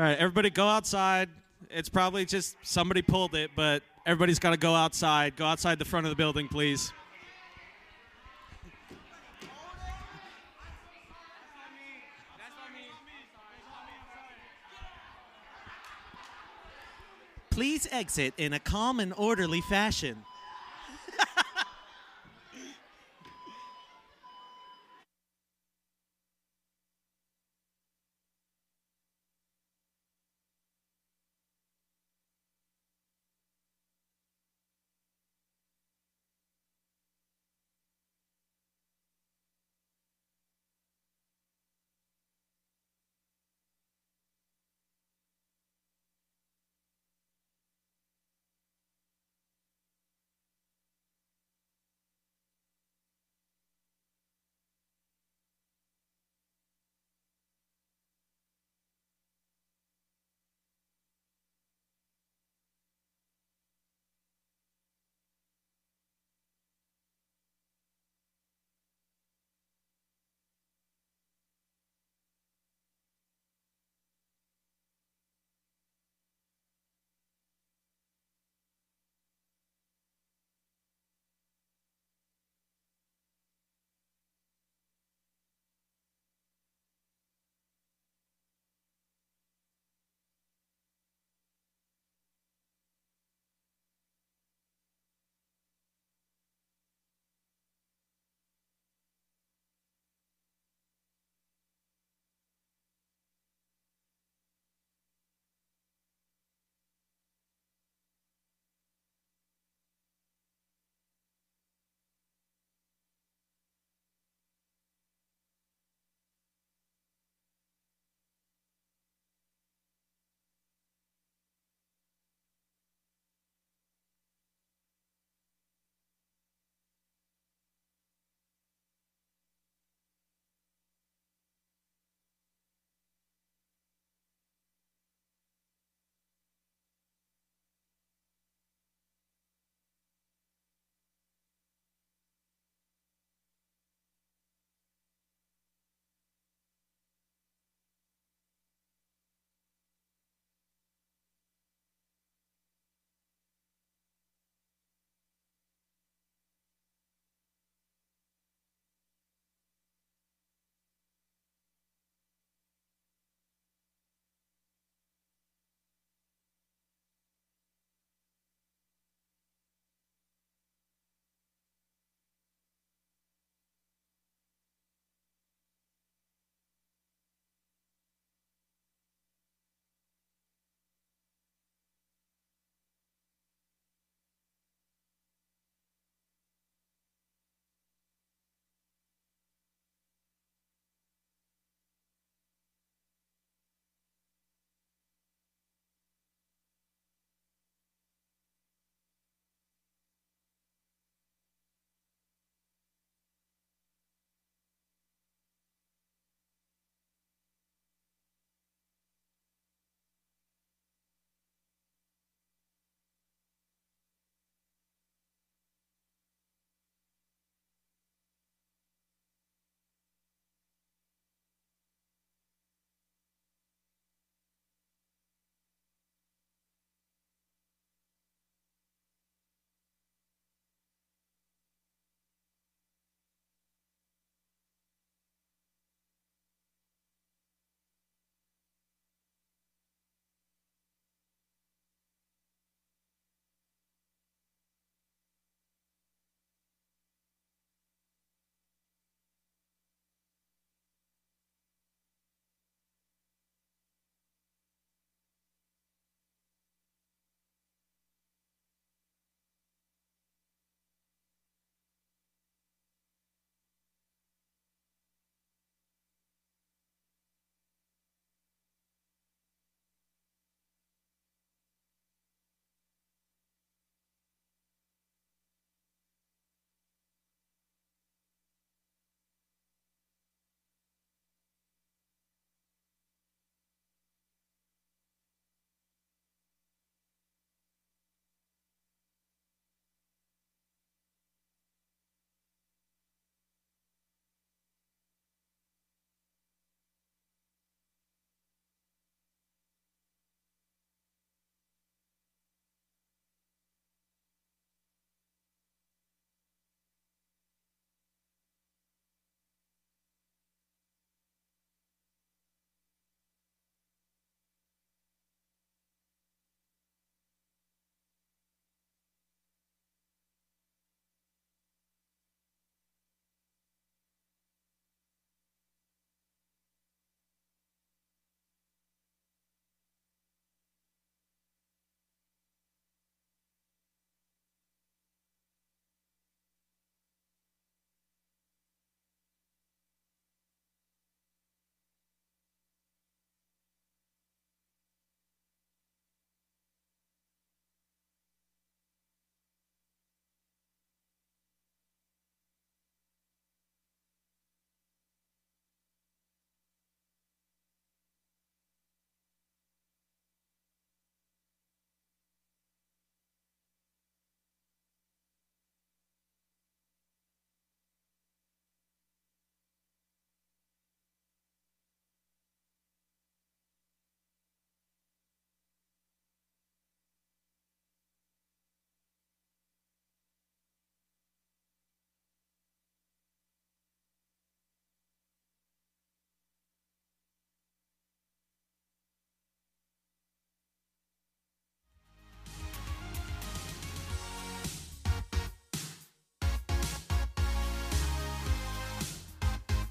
All right, everybody go outside. It's probably just somebody pulled it, but everybody's got to go outside. Go outside the front of the building, please. Please exit in a calm and orderly fashion.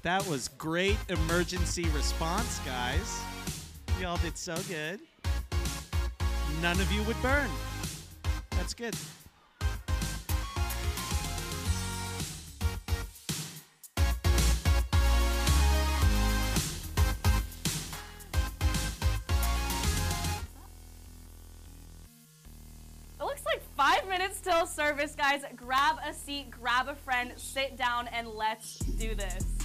That was great emergency response, guys. Y'all did so good. None of you would burn. That's good. It looks like five minutes till service, guys. Grab a seat, grab a friend, sit down, and let's do this.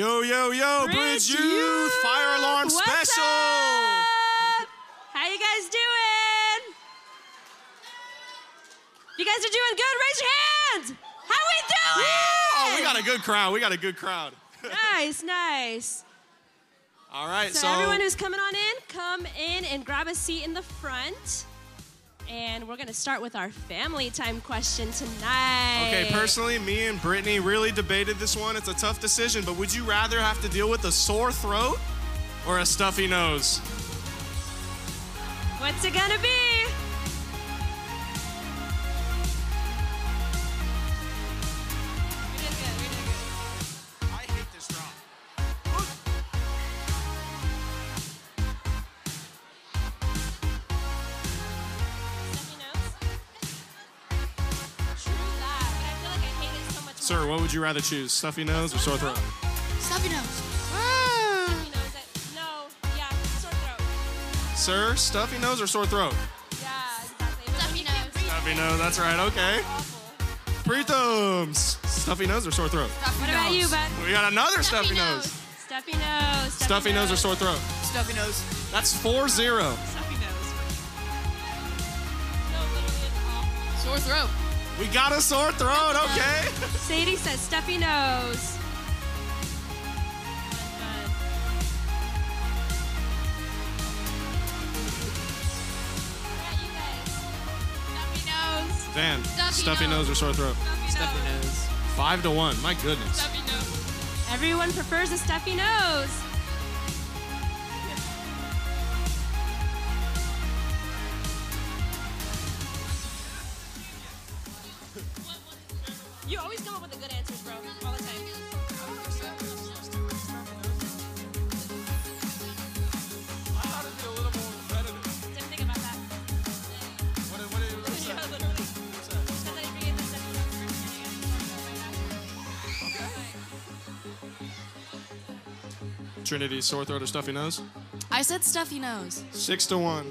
Yo, yo, yo, Bridge, Bridge Youth, Youth! Fire Alarm What's Special! up? How you guys doing? You guys are doing good. Raise your hands. How we doing? Oh, we got a good crowd. We got a good crowd. nice, nice. All right, So, so, everyone who's coming on in, come in and grab a seat in the front. And we're gonna start with our family time question tonight. okay, personally, me and Brittany really debated this one. It's a tough decision, but would you rather have to deal with a sore throat or a stuffy nose? What's it gonna be? Would you rather choose, stuffy nose or sore throat? Stuffy nose. Stuffy nose, that- no, yeah, sore throat. Sir, stuffy nose or sore throat? Yeah, exactly. Stuffy when you can't nose. Stuffy nose, that's right, okay. it's. Pre-thumbs. Stuffy nose or sore throat? What about you, bud? We got another stuffy, Stuffy nose. nose. Stuffy nose. Stuffy nose or sore throat? Stuffy nose. That's 4 0. Stuffy nose. No, literally, it's awful. Sore throat. We got a sore throat, uh, okay. Sadie says stuffy nose. Fun, fun. What about you guys? Stuffy nose. Van, Stuffy stuffy nose. nose. or sore throat? Stuffy, nose. Five to one. My goodness. Stuffy nose. Everyone prefers a stuffy nose. Trinity, sore throat or stuffy nose? I said stuffy nose. Six to one.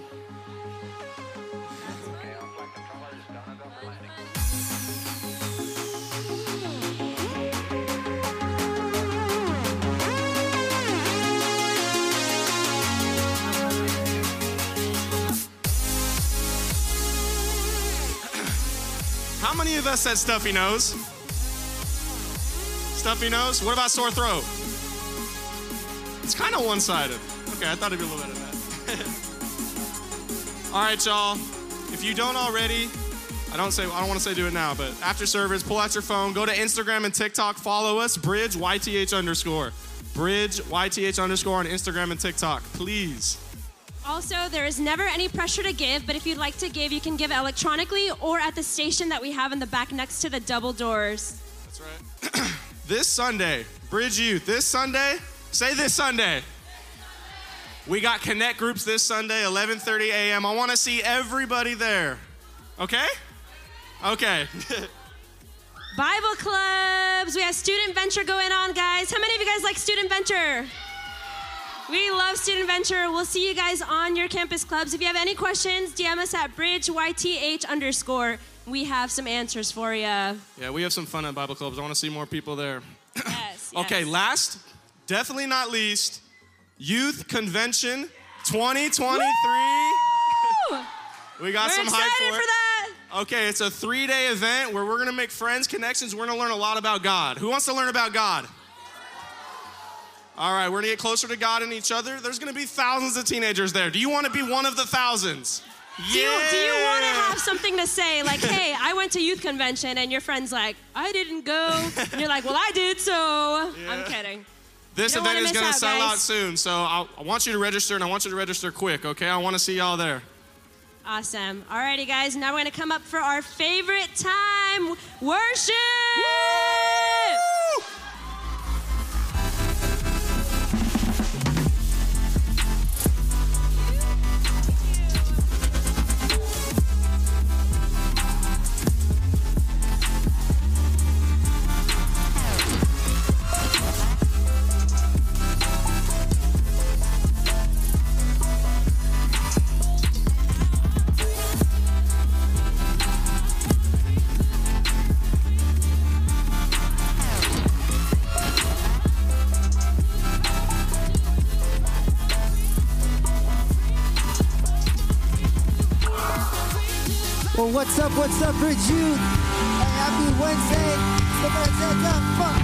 How many of us said stuffy nose? Stuffy nose? What about sore throat? It's kind of one sided. Okay, I thought it'd be a little better than that. All right, y'all. If you don't already, I don't say I don't want to say do it now, but after service, pull out your phone, go to Instagram and TikTok, follow us, Bridge YTH underscore. Bridge YTH underscore on Instagram and TikTok, please. Also, there is never any pressure to give, but if you'd like to give, you can give electronically or at the station that we have in the back next to the double doors. That's right. this Sunday, Bridge Youth, this Sunday, say this Sunday. We got connect groups this Sunday, 11:30 a.m. I want to see everybody there. Okay? Okay. Bible clubs. We have student venture going on, guys. How many of you guys like student venture? We love student venture. We'll see you guys on your campus clubs. If you have any questions, DM us at bridgeyth underscore. We have some answers for you. Yeah, we have some fun at Bible clubs. I want to see more people there. yes. Okay, last, definitely not least, Youth Convention 2023. We got We're some hype for for that. Okay, it's a three day event where we're gonna make friends, connections. We're gonna learn a lot about God. Who wants to learn about God? All right, we're gonna get closer to God and each other. There's gonna be thousands of teenagers there. Do you wanna be one of the thousands? Do you, do you want to have something to say? Like, hey, I went to youth convention, and your friend's like, I didn't go. And you're like, well, I did, so I'm kidding. This event is gonna out, sell guys. out soon, so I, I want you to register and I want you to register quick, okay? I wanna see y'all there. Awesome. Alrighty, guys. Now we're gonna come up for our favorite time, worship. Well, what's up, what's up, Bridge Youth? Hey, happy Wednesday. Somebody said, fuck.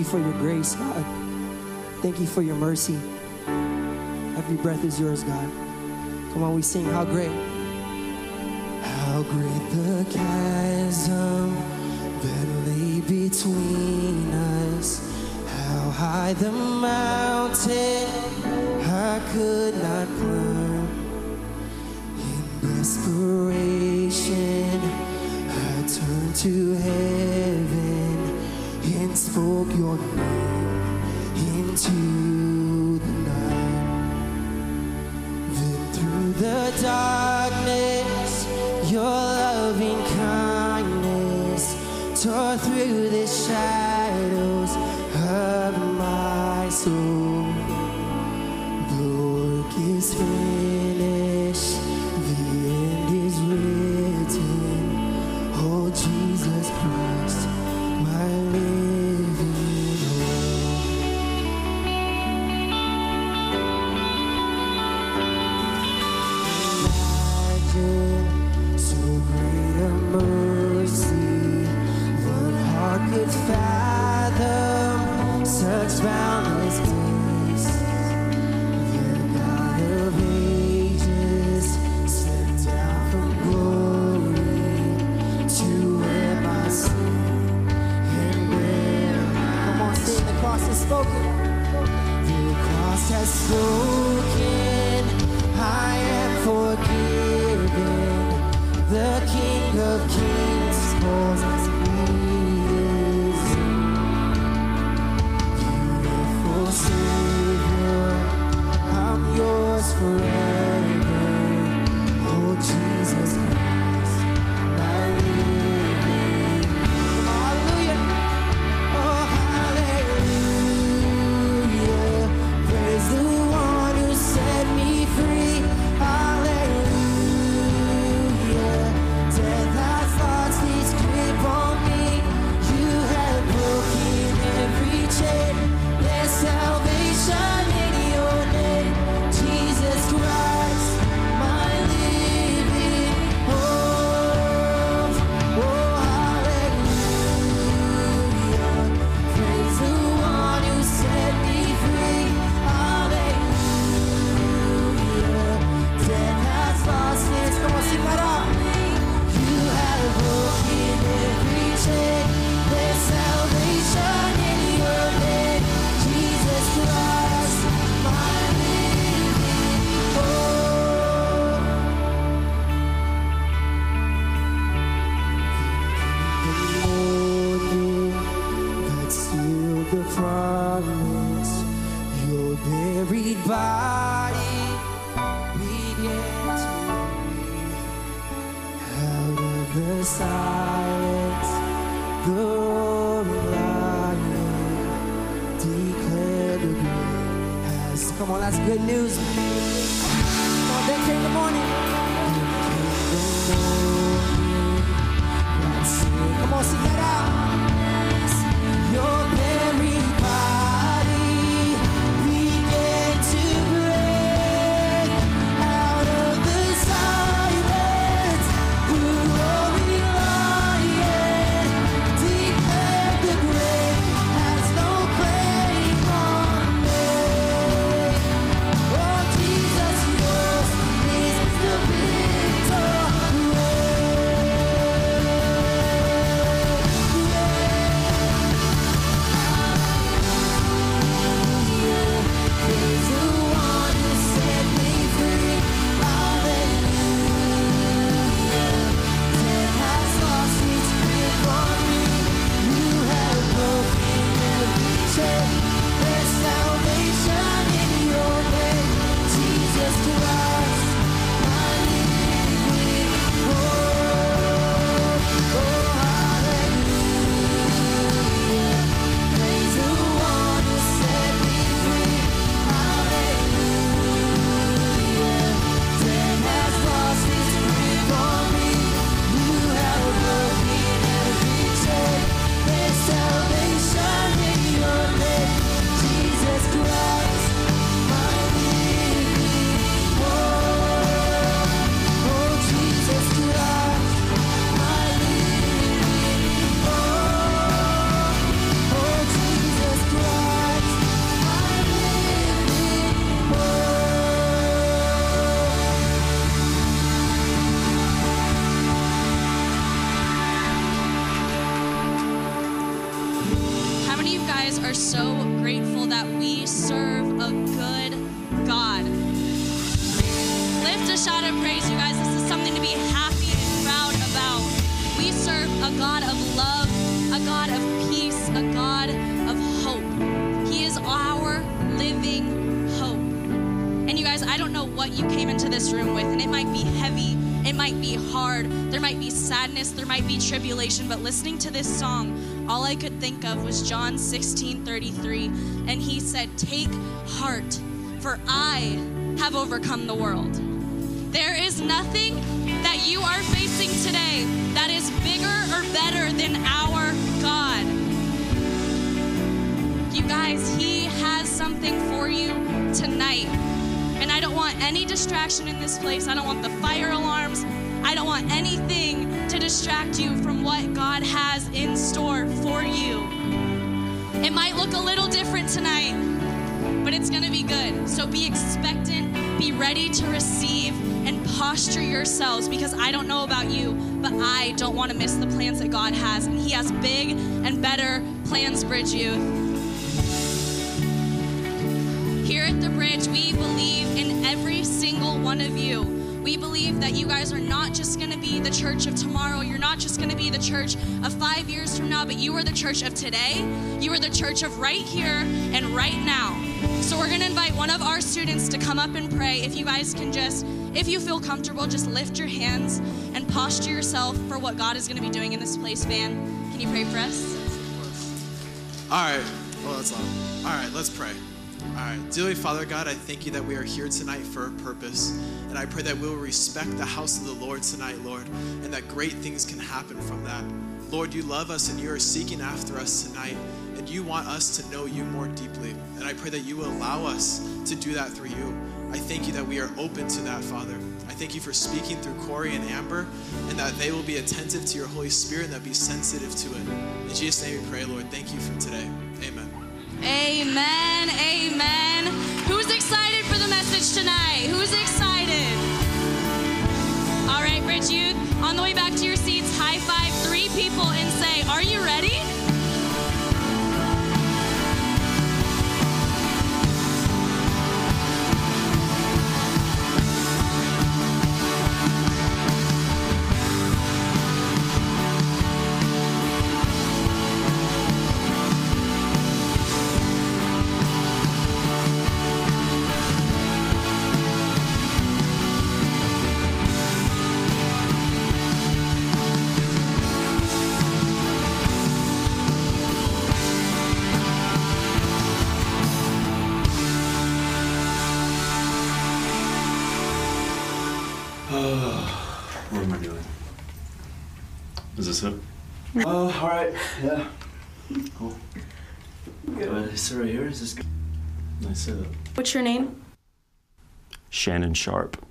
you for your grace, God. Thank you for your mercy. Every breath is yours, God. Come on, we sing, How Great. How great the chasm that lay between us. How high the mountain I could not climb. In desperation, I turned to heaven spoke your name into Has. Come on, that's good news. Come on, then came the morning. Then came the morning. Sadness, there might be tribulation, but listening to this song, all I could think of was John 16 33. And he said, Take heart, for I have overcome the world. There is nothing that you are facing today that is bigger or better than our God. You guys, He has something for you tonight. And I don't want any distraction in this place. I don't want the fire alarms. I don't want anything to distract you from what God has in store for you. It might look a little different tonight, but it's going to be good. So be expectant, be ready to receive, and posture yourselves because I don't know about you, but I don't want to miss the plans that God has. And He has big and better plans, Bridge Youth. Here at the Bridge, we believe in every single one of you. We believe that you guys are not just going to be the church of tomorrow. You're not just going to be the church of five years from now, but you are the church of today. You are the church of right here and right now. So we're going to invite one of our students to come up and pray. If you guys can just, if you feel comfortable, just lift your hands and posture yourself for what God is going to be doing in this place, Van. Can you pray for us? All right. Well, that's loud. All right, let's pray. All right. Dearly Father God, I thank you that we are here tonight for a purpose. And I pray that we will respect the house of the Lord tonight, Lord, and that great things can happen from that. Lord, you love us and you are seeking after us tonight, and you want us to know you more deeply. And I pray that you will allow us to do that through you. I thank you that we are open to that, Father. I thank you for speaking through Corey and Amber, and that they will be attentive to your Holy Spirit and that be sensitive to it. In Jesus' name we pray, Lord. Thank you for today. Amen. Amen. Amen. Who's excited for the message tonight? Who's excited? All right, Bridge Youth, on the way back to your seats, high five three people and say, Are you ready? Oh, all right. Yeah. Cool. Good. Is it right here? Is this good? Nice setup. What's your name? Shannon Sharpe.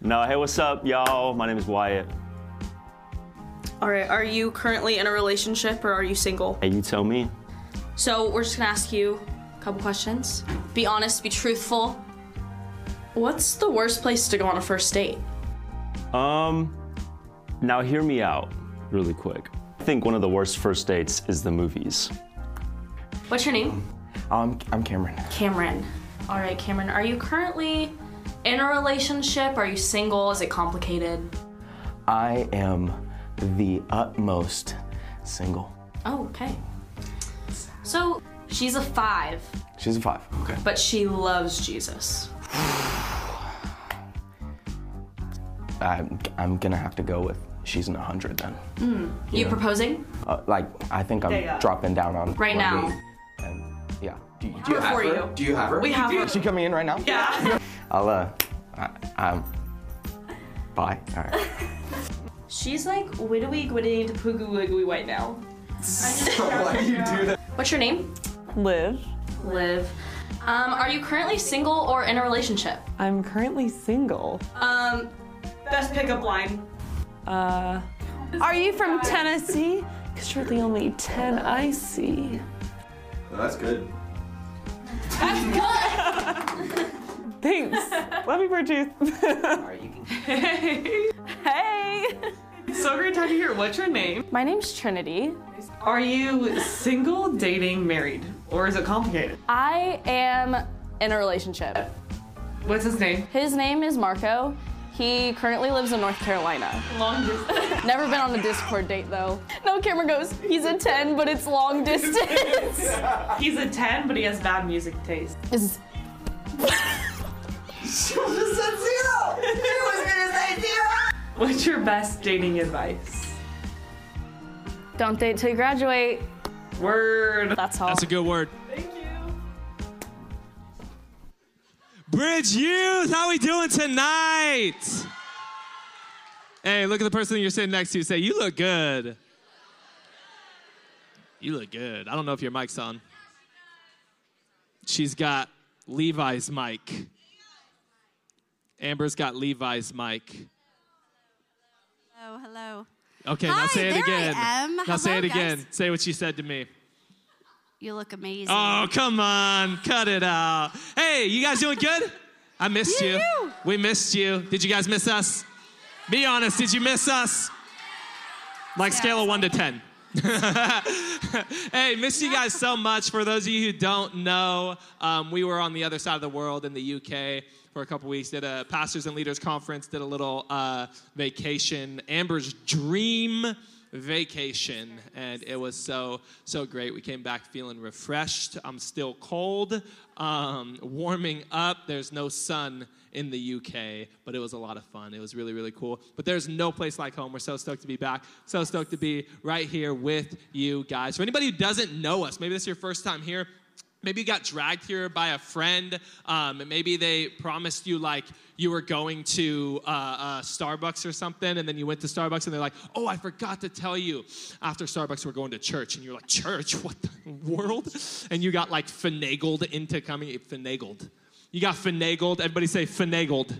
No, hey, what's up, y'all? My name is Wyatt. All right, are you currently in a relationship or are you single? Hey, you tell me. So we're just gonna ask you a couple questions. Be honest, be truthful. What's the worst place to go on a first date? Um, now hear me out really quick. I think one of the worst first dates is the movies. What's your name? Um, I'm Cameron. Cameron. All right, Cameron, are you currently in a relationship? Are you single? Is it complicated? I am the utmost single. Oh, okay. So she's a five, She's a five. Okay. but she loves Jesus. I'm, I'm gonna have to go with she's an 100 then. Mm. You proposing? Uh, like, I think I'm There you go. dropping down on Right one now. knee. And, yeah. Do, you- do you have For her? you. Do you have her? We have her. Is she coming in right now? Yeah. I'll, uh, I, I'm, bye. All right. She's like widowy gwitty to poogie wiggly right now. Why do you do that? What's your name? Liv. Liv. Um, are you currently single or in a relationship? I'm currently single. Um, best pickup line. Uh, are you from Tennessee? Because you're the only 10 I see. that's good. That's good! Thanks. Love you, Virtue. Hey. Hey. So great to have you here. What's your name? My name's Trinity. Are you single, dating, married? Or is it complicated? I am in a relationship. What's his name? His name is Marco. He currently lives in North Carolina. Long distance. Never been on a Discord date though. No, Cameron goes, he's a 10, but it's long distance. He's a 10, but he has bad music taste. Is She just said zero! She was gonna say zero! What's your best dating advice? Don't date till you graduate. Word. That's all. That's a good word. Bridge Youth, how we doing tonight? Hey, look at the person you're sitting next to. Say, you look good. You look good. I don't know if your mic's on. She's got Levi's mic. Amber's got Levi's mic. Hello, hello. Okay, now Hi, say it again. Now say it again. guys. Say what she said to me. You look amazing. Oh, come on. Cut it out. Hey, you guys doing good? I missed you. We missed you. Did you guys miss us? Be honest, did you miss us? Like scale of 1 to 10. hey, miss you guys so much. For those of you who don't know, um, we were on the other side of the world in the UK for a couple weeks. Did a pastors and leaders conference. Did a little uh, vacation. Amber's dream vacation, and it was so so great. We came back feeling refreshed. I'm still cold, um, warming up. There's no sun in the UK, but it was a lot of fun. It was really, really cool. But there's no place like home. We're so stoked to be back. So stoked to be right here with you guys. For anybody who doesn't know us, maybe this is your first time here. Maybe you got dragged here by a friend. Um, maybe they promised you like you were going to uh, uh, Starbucks or something, and then you went to Starbucks, and they're like, "Oh, I forgot to tell you. After Starbucks, we're going to church." And you're like, "Church? What the world?" And you got like finagled into coming. Finagled. You got finagled. Everybody say finagled.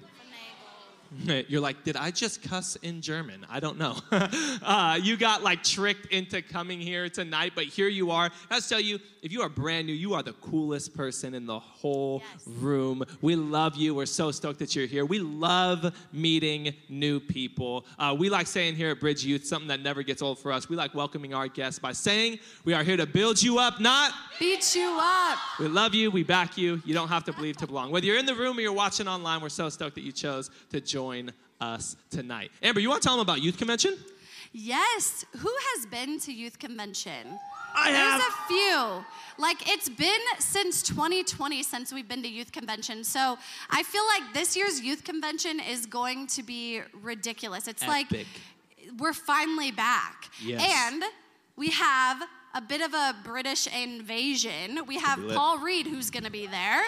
You're like, did I just cuss in German? I don't know. uh, you got like tricked into coming here tonight, but here you are. I tell you, if you are brand new, you are the coolest person in the whole room. We love you. We're so stoked that you're here. We love meeting new people. Uh, we like saying here at Bridge Youth something that never gets old for us. We like welcoming our guests by saying, we are here to build you up, not Beat you up. we love you. We back you. You don't have to believe to belong. Whether you're in the room or you're watching online, we're so stoked that you chose to join us tonight. Amber, you want to tell them about Youth Convention? Yes. Who has been to youth convention? I There's have. a few. Like it's been since 2020 since we've been to youth convention. So I feel like this year's youth convention is going to be ridiculous. It's like we're finally back. Yes. And we have a bit of a British invasion. We have. Paul Reed who's going to be there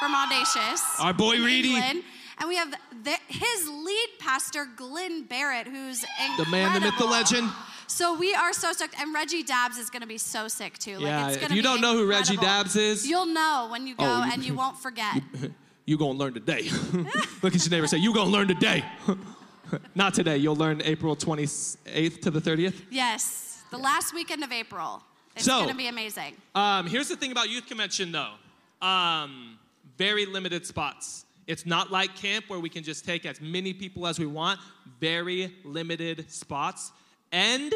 from Audacious. Our boy Reedy. England. And we have the, his lead pastor, Glyn Barrett, who's incredible. The man, the myth, the legend. So we are so stoked. And Reggie Dabbs is going to be so sick too. Yeah, like, it's if you be don't know who Reggie incredible. Dabbs is- you'll know when you go Oh, and you won't forget. you gonna learn today. Look at your neighbor. Say you gonna learn today. Not today. You'll learn April 28th to the 30th. yes, the last weekend of April. It's So- going to be amazing. Um, here's the thing about youth convention, though. Um, very limited spots. It's not like camp where we can just take as many people as we want. Very limited spots. And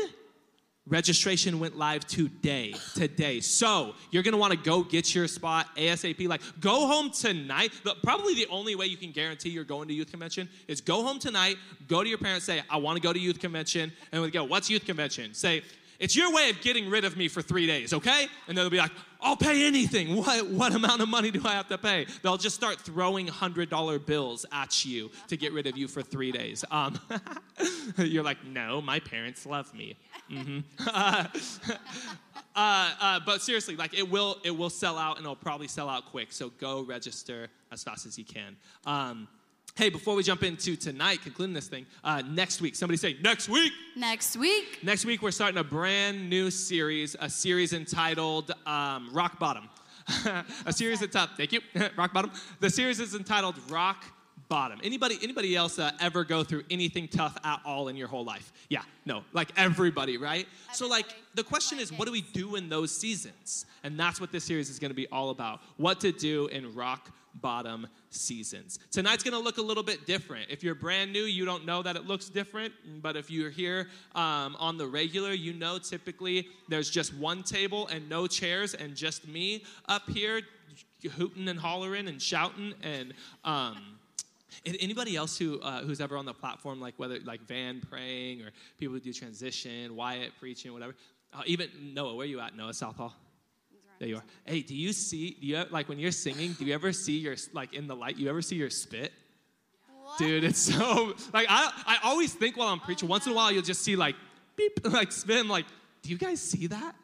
registration went live today. Today. So you're gonna want to go get your spot ASAP. Like go home tonight. The- probably the only way you can guarantee you're going to youth convention is go home tonight. Go to your parents. Say I want to go to youth convention. And we go. What's youth convention? Say. It's your way of getting rid of me for three days, okay? And they'll be like, I'll pay anything. What, what amount of money do I have to pay? They'll just start throwing $100 bills at you to get rid of you for three days. Um, you're like, no, my parents love me. hmm Uh, uh, uh, but seriously, like it will, it will sell out and it'll probably sell out quick. So go register as fast as you can. Um, hey, before we jump into tonight, concluding this thing, uh, next week, somebody say, next week. Next week. Next week, we're starting a brand new series, a series entitled um, Rock Bottom. a series entitled, thank you, Rock Bottom. The series is entitled Rock Bottom. Anybody, anybody else uh, ever go through anything tough at all in your whole life? Yeah, no, like everybody, right? So, like, the question is, what do we do in those seasons? And that's what this series is going to be all about. What to do in rock bottom seasons. Tonight's going to look a little bit different. If you're brand new, you don't know that it looks different. But if you're here um, on the regular, you know typically there's just one table and no chairs and just me up here hooting and hollering and shouting and. Um, Anybody else who uh, who's ever on the platform, like whether like Van praying or people who do transition, Wyatt preaching, whatever. Uh, even Noah, where you at, Noah Southall? There you are. Hey, do you see? Do you have, like when you're singing? Do you ever see your like in the light? You ever see your spit? Dude, it's so like I I always think while I'm preaching. Once in a while, you'll just see like beep like spit. I'm like, do you guys see that?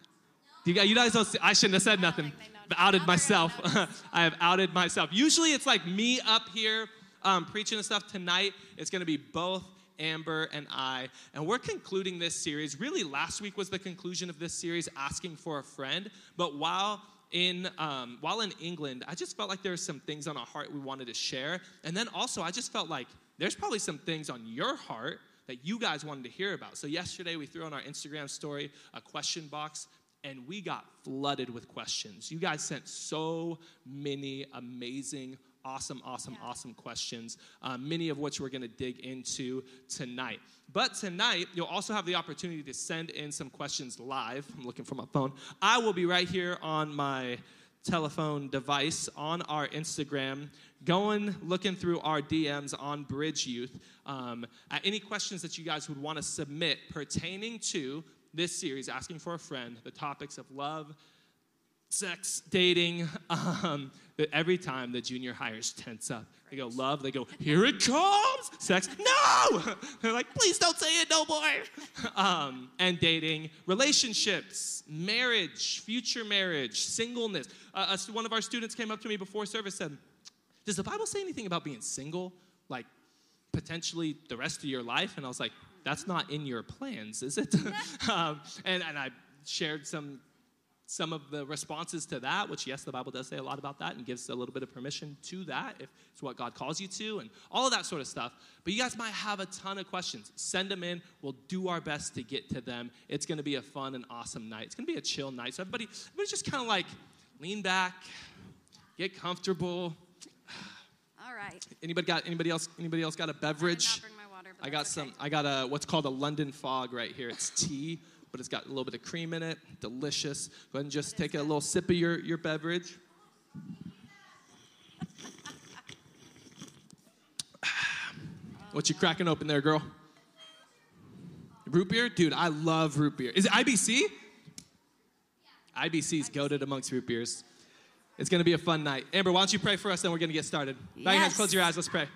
Do you guys? You guys don't see? I shouldn't have said nothing. Outed myself. I have outed myself. Usually, it's like me up here um, preaching and stuff. Tonight, it's going to be both Amber and I, and we're concluding this series. Really, last week was the conclusion of this series, asking for a friend. But while in um, while in England, I just felt like there were some things on our heart we wanted to share, and then also I just felt like there's probably some things on your heart that you guys wanted to hear about. So yesterday we threw on our Instagram story a question box and we got flooded with questions. You guys sent so many amazing, awesome, awesome, awesome questions, uh, many of which we're gonna dig into tonight. But tonight, you'll also have the opportunity to send in some questions live. I'm looking for my phone. I will be right here on my telephone device on our Instagram, going looking through our DMs on Bridge Youth um, at any questions that you guys would want to submit pertaining to this series, asking for a friend, the topics of love, sex, dating. Um, every time the junior hires tense up, they go love. They go here it comes. Sex, no. They're like please don't say it, no boy. Um, and dating, relationships, marriage, future marriage, singleness. Uh, one of our students came up to me before service said, "Does the Bible say anything about being single, like potentially the rest of your life?" And I was like, "That's not in your plans, is it?" um, and and I shared some some of the responses to that, which, yes, the Bible does say a lot about that and gives a little bit of permission to that if it's what God calls you to and all of that sort of stuff. But you guys might have a ton of questions. Send them in. We'll do our best to get to them. It's going to be a fun and awesome night. It's going to be a chill night. So, everybody, everybody just kind of like lean back, get comfortable. All right. Anybody got anybody else? Anybody else got a beverage? I got some. I got a what's called a London Fog right here. It's tea, but it's got a little bit of cream in it. Delicious. Go ahead and just take a little sip of your your beverage. What you cracking open there, girl? Root beer, dude. I love root beer. Is it IBC? IBC's goaded amongst root beers. It's gonna be a fun night. Amber, why don't you pray for us, and we're gonna get started. Bow your Yes. close your eyes. Let's pray.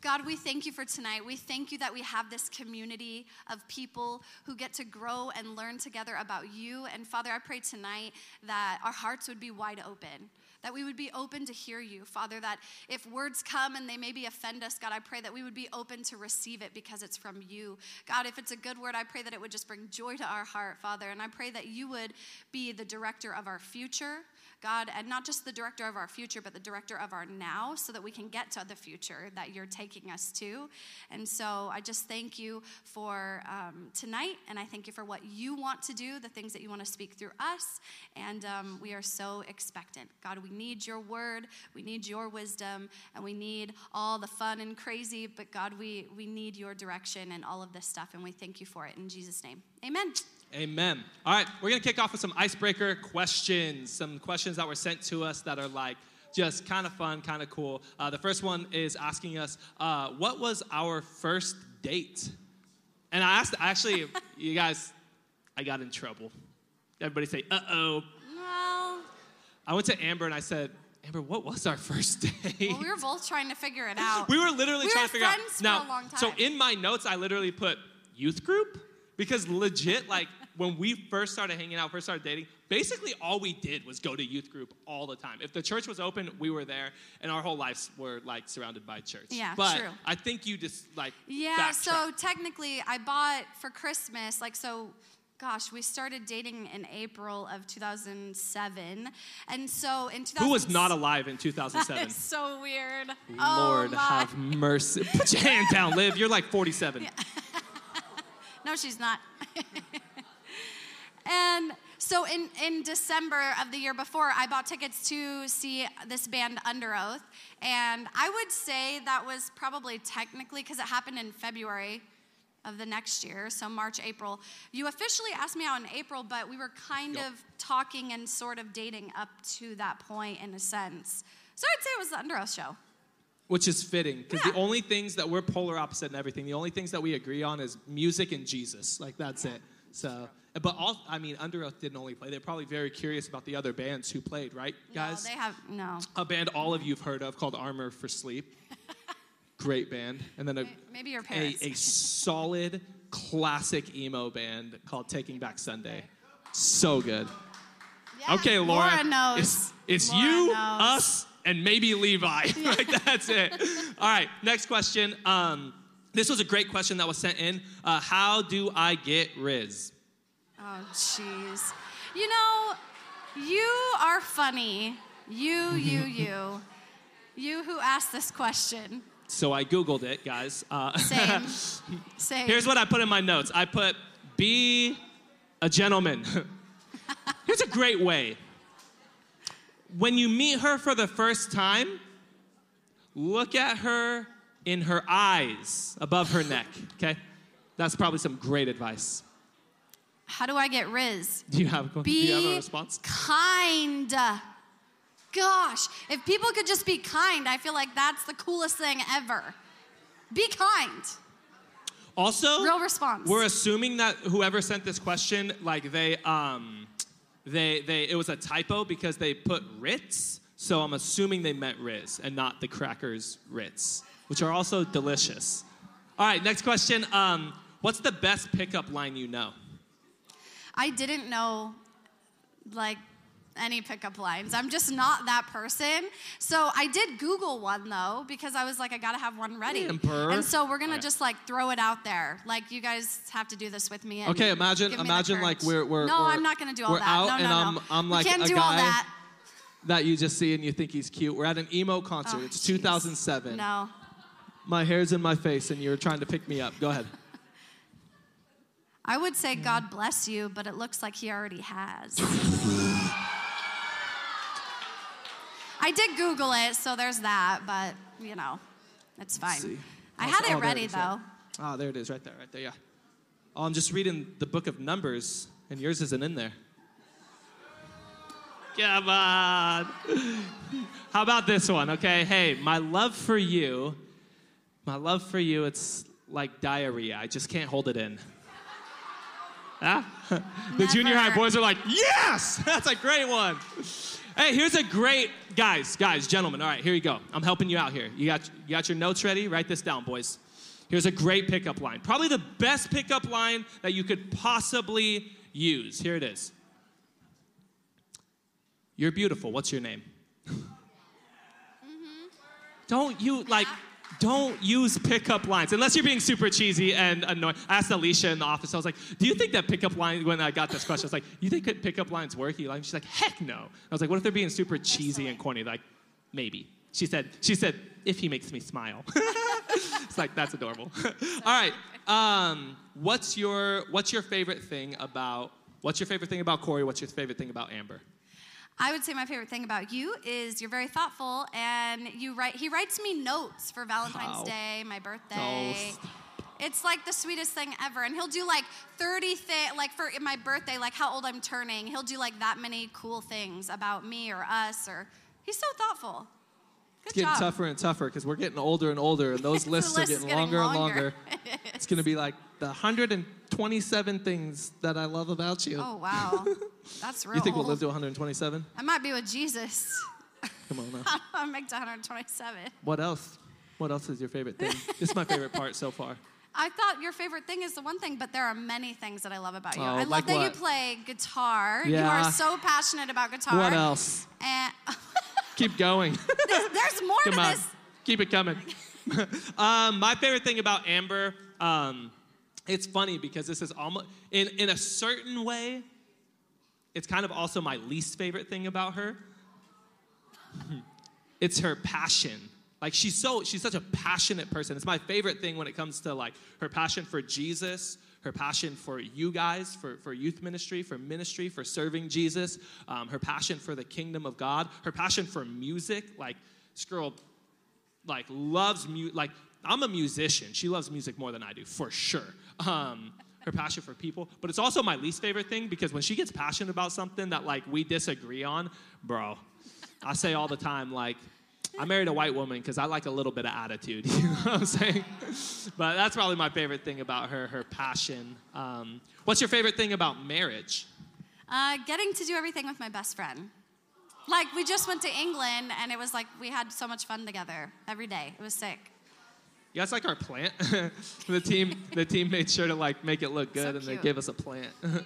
God, we thank you for tonight. We thank you that we have this community of people who get to grow and learn together about you. And Father, I pray tonight that our hearts would be wide open, that we would be open to hear you, Father, that if words come and they maybe offend us, God, I pray that we would be open to receive it because it's from you. God, if it's a good word, I pray that it would just bring joy to our heart, Father, and I pray that you would be the director of our future. God, and not just the director of our future, but the director of our now, so that we can get to the future that you're taking us to. And so I just thank you for um, tonight, and I thank you for what you want to do, the things that you want to speak through us. And um, we are so expectant. God, we need your word, we need your wisdom, and we need all the fun and crazy, but God, we, we need your direction and all of this stuff, and we thank you for it. In Jesus' name, amen. Amen. All right, we're gonna kick off with some icebreaker questions. Some questions that were sent to us that are like just kind of fun, kind of cool. Uh, the first one is asking us, uh, "What was our first date?" And I asked, actually, you guys, I got in trouble. Everybody say, "Uh oh." Well, I went to Amber and I said, "Amber, what was our first date?" well, we were both trying to figure it out. We were literally We trying were to figure out. friends for now, a long time. so in my notes, I literally put youth group because legit, like when we first started hanging out, first started dating, basically all we did was go to youth group all the time. If the church was open, we were there, and our whole lives were like surrounded by church. Yeah, but true. I think you just like Yeah, backtrack. so technically, I bought for Christmas, like, so, gosh, we started dating in April of 2007. And so in 2000. Who was not alive in 2007? It's so weird. Lord oh, have mercy. Put your hand down, Liv. You're like 47. No, she's not. and so in, in December of the year before, I bought tickets to see this band Underoath. And I would say that was probably technically, because it happened in February of the next year, so March, April. You officially asked me out in April, but we were kind Yep. of talking and sort of dating up to that point in a sense. So I'd say it was the Underoath show. Which is fitting because the only things that we're polar opposite in everything, the only things that we agree on is music and Jesus. Like that's it. So, but all I mean, Underoath didn't only play. They're probably very curious about the other bands who played, right, guys? No, they have, no. a band all of you've heard of called Armor for Sleep. Great band. And then a, Maybe your a, parents. a solid classic emo band called Taking Back Sunday. So good. okay, Laura. Laura knows. It's, it's Laura you, knows. us, and maybe Levi. like that's it. All right, next question. Um, this was a great question that was sent in. Uh, how do I get Riz? Oh, jeez. You know, you are funny. You, you, you. You who asked this question. So I Googled it, guys. Uh, Same. Same. Here's what I put in my notes I put, be a gentleman. Here's a great way. When you meet her for the first time, look at her in her eyes above her neck, okay? That's probably some great advice. How do I get Riz? Do you have, do you have a response? kind. Gosh, if people could just be kind, I feel like that's the coolest thing ever. Be kind. Also, Real response. We're assuming that whoever sent this question, like they, um, they, they, it was a typo because they put Ritz. So I'm assuming they meant Riz and not the crackers Ritz, which are also delicious. All right, next question. Um, what's the best pickup line you know? I didn't know like any pickup lines. I'm just not that person. So I did Google one though because I was like, I gotta have one ready. Amber. And so we're gonna oh, Okay. just like throw it out there. Like you guys have to do this with me. Okay, imagine, me imagine like we're, we're no, we're, I'm not gonna do all we're that. out no, and no, I'm. I'm We like can't a do guy all that. that you just see and you think he's cute. We're at an emo concert. Oh, it's 2007. No. My hair's in my face and you're trying to pick me up. Go ahead. I would say God bless you, but it looks like He already has. I did Google it, so there's that, but you know, it's fine. I Oh, had oh, it ready is, yeah. though. Ah, there it is, right there, right there, yeah. Oh, I'm just reading the book of Numbers, and yours isn't in there. Come on. How about this one, okay? Hey, my love for you, my love for you, it's like diarrhea. I just can't hold it in. Ah? the junior high boys are like, yes! That's a great one. Hey, here's a great, guys, guys, gentlemen, all right, here you go. I'm helping you out here. You got, you got your notes ready? Write this down, boys. Here's a great pickup line. Probably the best pickup line that you could possibly use. Here it is. You're beautiful. What's your name? Mm-hmm. Don't you like? Don't use pickup lines unless you're being super cheesy and annoying. I asked Alicia in the office. I was like, "Do you think that pickup line?" When I got this question, I was like, "You think that pickup lines work?" Eli? And she's like, "Heck no." I was like, "What if they're being super cheesy and corny?" Like, maybe. She said, "She said if he makes me smile." it's like that's adorable. All right. Um, what's your What's your favorite thing about What's your favorite thing about Corey? What's your favorite thing about Amber? I would say my favorite thing about you is you're very thoughtful and you write he writes me notes for Valentine's Wow. Day, my birthday. Oh, It's like the sweetest thing ever. And he'll do like 30 things, like for my birthday, like how old I'm turning. He'll do like that many cool things about me or us or he's so thoughtful. It's getting job. tougher and tougher because we're getting older and older, and those lists list are getting, getting longer, and longer. longer. it's going to be like the 127 things that I love about you. Oh wow. That's real. you think we'll live to 127? I might be with Jesus. Come on now. I'll make to 127. What else? What else is your favorite thing? this is my favorite part so far. I thought your favorite thing is the one thing, but there are many things that I love about you. Oh, I love like that what? you play guitar. You are so passionate about guitar. What else? And oh, Keep going. there's more Come to on. this. Keep it coming. um, my favorite thing about Amber, um, it's funny because this is almost, in, in a certain way, it's kind of also my least favorite thing about her. it's her passion. Like she's so she's such a passionate person. It's my favorite thing when it comes to like her passion for Jesus, her passion for you guys, for, for youth ministry, for ministry, for serving Jesus, um, her passion for the kingdom of God, her passion for music. Like this girl like loves mu like I'm a musician. She loves music more than I do, for sure. Um, her passion for people, but it's also my least favorite thing because when she gets passionate about something that like we disagree on, bro, I say all the time like. I married a white woman because I like a little bit of attitude. You know what I'm saying? But that's probably my favorite thing about her, her passion. Um, what's your favorite thing about marriage? Uh, getting to do everything with my best friend. Like we just went to England and it was like we had so much fun together every day. It was sick. Yeah, it's like our plant. the team, the team made sure to like make it look good, So and they gave us a plant.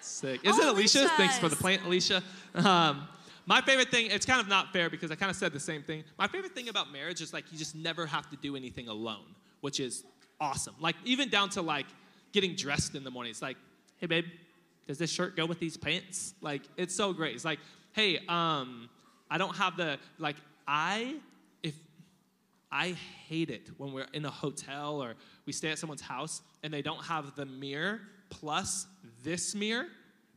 Sick. Is it Oh, Alicia? Thanks for the plant, Alicia. Um, my favorite thing, it's kind of not fair because I kind of said the same thing. My favorite thing about marriage is like you just never have to do anything alone, which is awesome. Like even down to like getting dressed in the morning. It's like, hey babe, does this shirt go with these pants? Like it's so great. It's like, hey, um, I don't have the like I if I hate it when we're in a hotel or we stay at someone's house and they don't have the mirror plus this mirror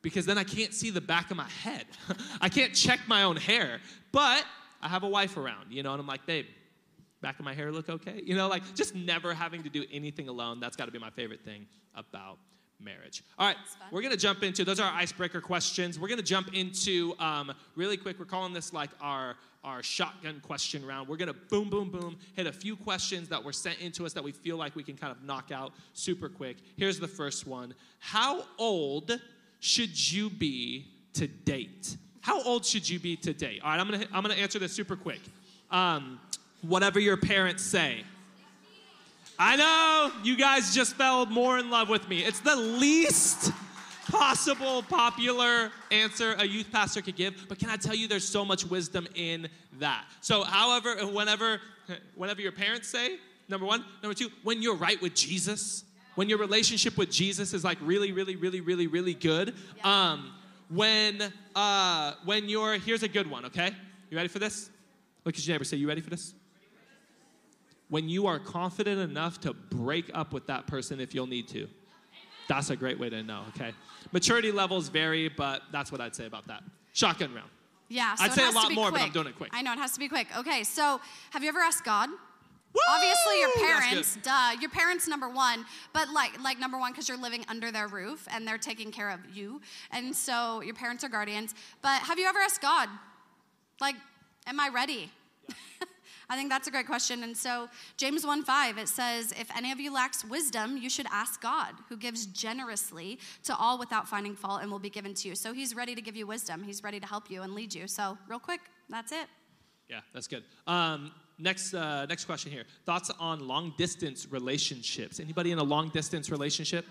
because then I can't see the back of my head. I can't check my own hair. But I have a wife around, you know, and I'm like, babe, back of my hair look okay? You know, like just never having to do anything alone. That's got to be my favorite thing about marriage. All right, we're gonna jump into those are our icebreaker questions. We're gonna jump into um, really quick. We're calling this like our our shotgun question round. We're gonna boom, boom, boom, hit a few questions that were sent into us that we feel like we can kind of knock out super quick. Here's the first one: How old should you be to date? How old should you be to date? All right, I'm gonna I'm gonna answer this super quick. Um, whatever your parents say. I know you guys just fell more in love with me. It's the least possible popular answer a youth pastor could give, but can I tell you there's so much wisdom in that. So however whenever whenever your parents say, number 1, number 2, when you're right with Jesus, when your relationship with Jesus is like really really really really really good, um when uh when you're here's a good one, okay? You ready for this? Look at your neighbor say, "You ready for this?" when you are confident enough to break up with that person if you'll need to. That's a great way to know, okay? Maturity levels vary, but that's what I'd say about that. Shotgun round. Yeah, so I'd say a lot more, but I'm doing it quick. I know it has to be quick. Okay, so have you ever asked God? Obviously, your parents, duh. Your parents, number one, but like, like number one, because you're living under their roof and they're taking care of you, and so your parents are guardians. But have you ever asked God, like, am I ready? I think that's a great question. And so James 1 5, it says, If any of you lacks wisdom, you should ask God, who gives generously to all without finding fault and will be given to you. So he's ready to give you wisdom. He's ready to help you and lead you. So, real quick, that's it. Yeah, that's good. Um, next, uh, next question here. Thoughts on long distance relationships? Anybody in a long distance relationship?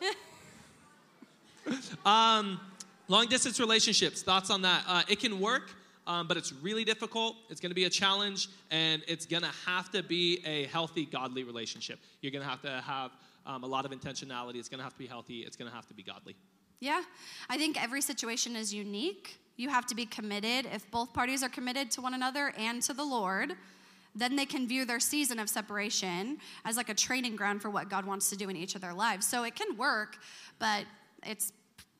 um, long distance relationships. Thoughts on that? Uh, it can work. um, but it's really difficult. It's going to be a challenge, and it's going to have to be a healthy, godly relationship. You're going to have to have um, a lot of intentionality. It's going to have to be healthy. It's going to have to be godly. Yeah, I think every situation is unique. You have to be committed. If both parties are committed to one another and to the Lord, then they can view their season of separation as like a training ground for what God wants to do in each of their lives. So it can work, but it's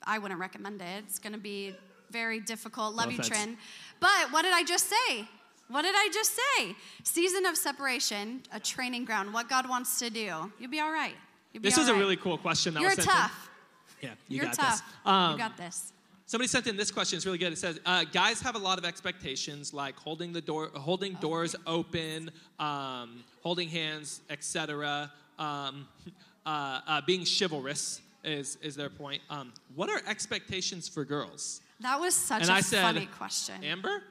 I wouldn't recommend it. It's going to be very difficult. Love No you. Trin. But what did I just say? What did I just say? Season of separation, a training ground. What God wants to do. You'll be all right. You'll be This all was a really cool question. That You're was sent in. You're tough. Yeah, you You're got tough. this. Um, you got this. Somebody sent in this question. It's really good. It says, uh, "Guys have a lot of expectations, like holding the door, holding doors open, um, holding hands, etc. Um, uh, uh, being chivalrous is is their point. Um, what are expectations for girls? That was such and a I said, funny question. Amber,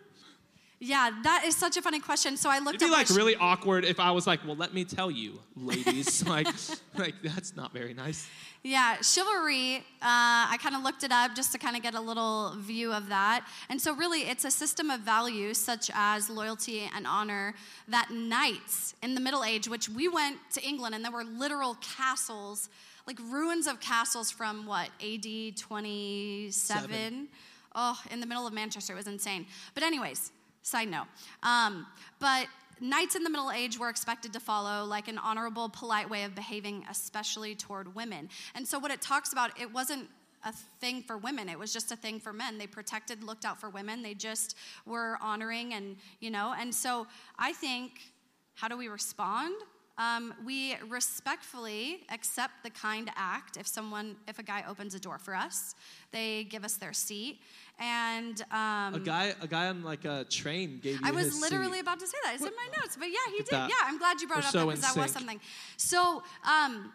Yeah, that is such a funny question. So I looked it'd be like really awkward if I was like, "Well, let me tell you, ladies, like, like that's not very nice." Yeah, chivalry, uh, I kind of looked it up just to kind of get a little view of that. And so, really, it's a system of values such as loyalty and honor that knights in the Middle Age, which we went to England and there were literal castles, like ruins of castles from what, AD 27? Seven. Oh, in the middle of Manchester. It was insane. But, anyways, side note. Um, but knights in the Middle Age were expected to follow like an honorable, polite way of behaving, especially toward women. And so, what it talks about, it wasn't a thing for women. It was just a thing for men. They protected, looked out for women. They just were honoring and, you know, and so I think, how do we respond? Um, we respectfully accept the kind act if someone, if a guy opens a door for us, they give us their seat. And um, a guy, a guy on like a train gave you. I was literally seat. about to say that. It's in my notes, but yeah, he Look did. Yeah, I'm glad you brought We're it up so because that was something. So, um,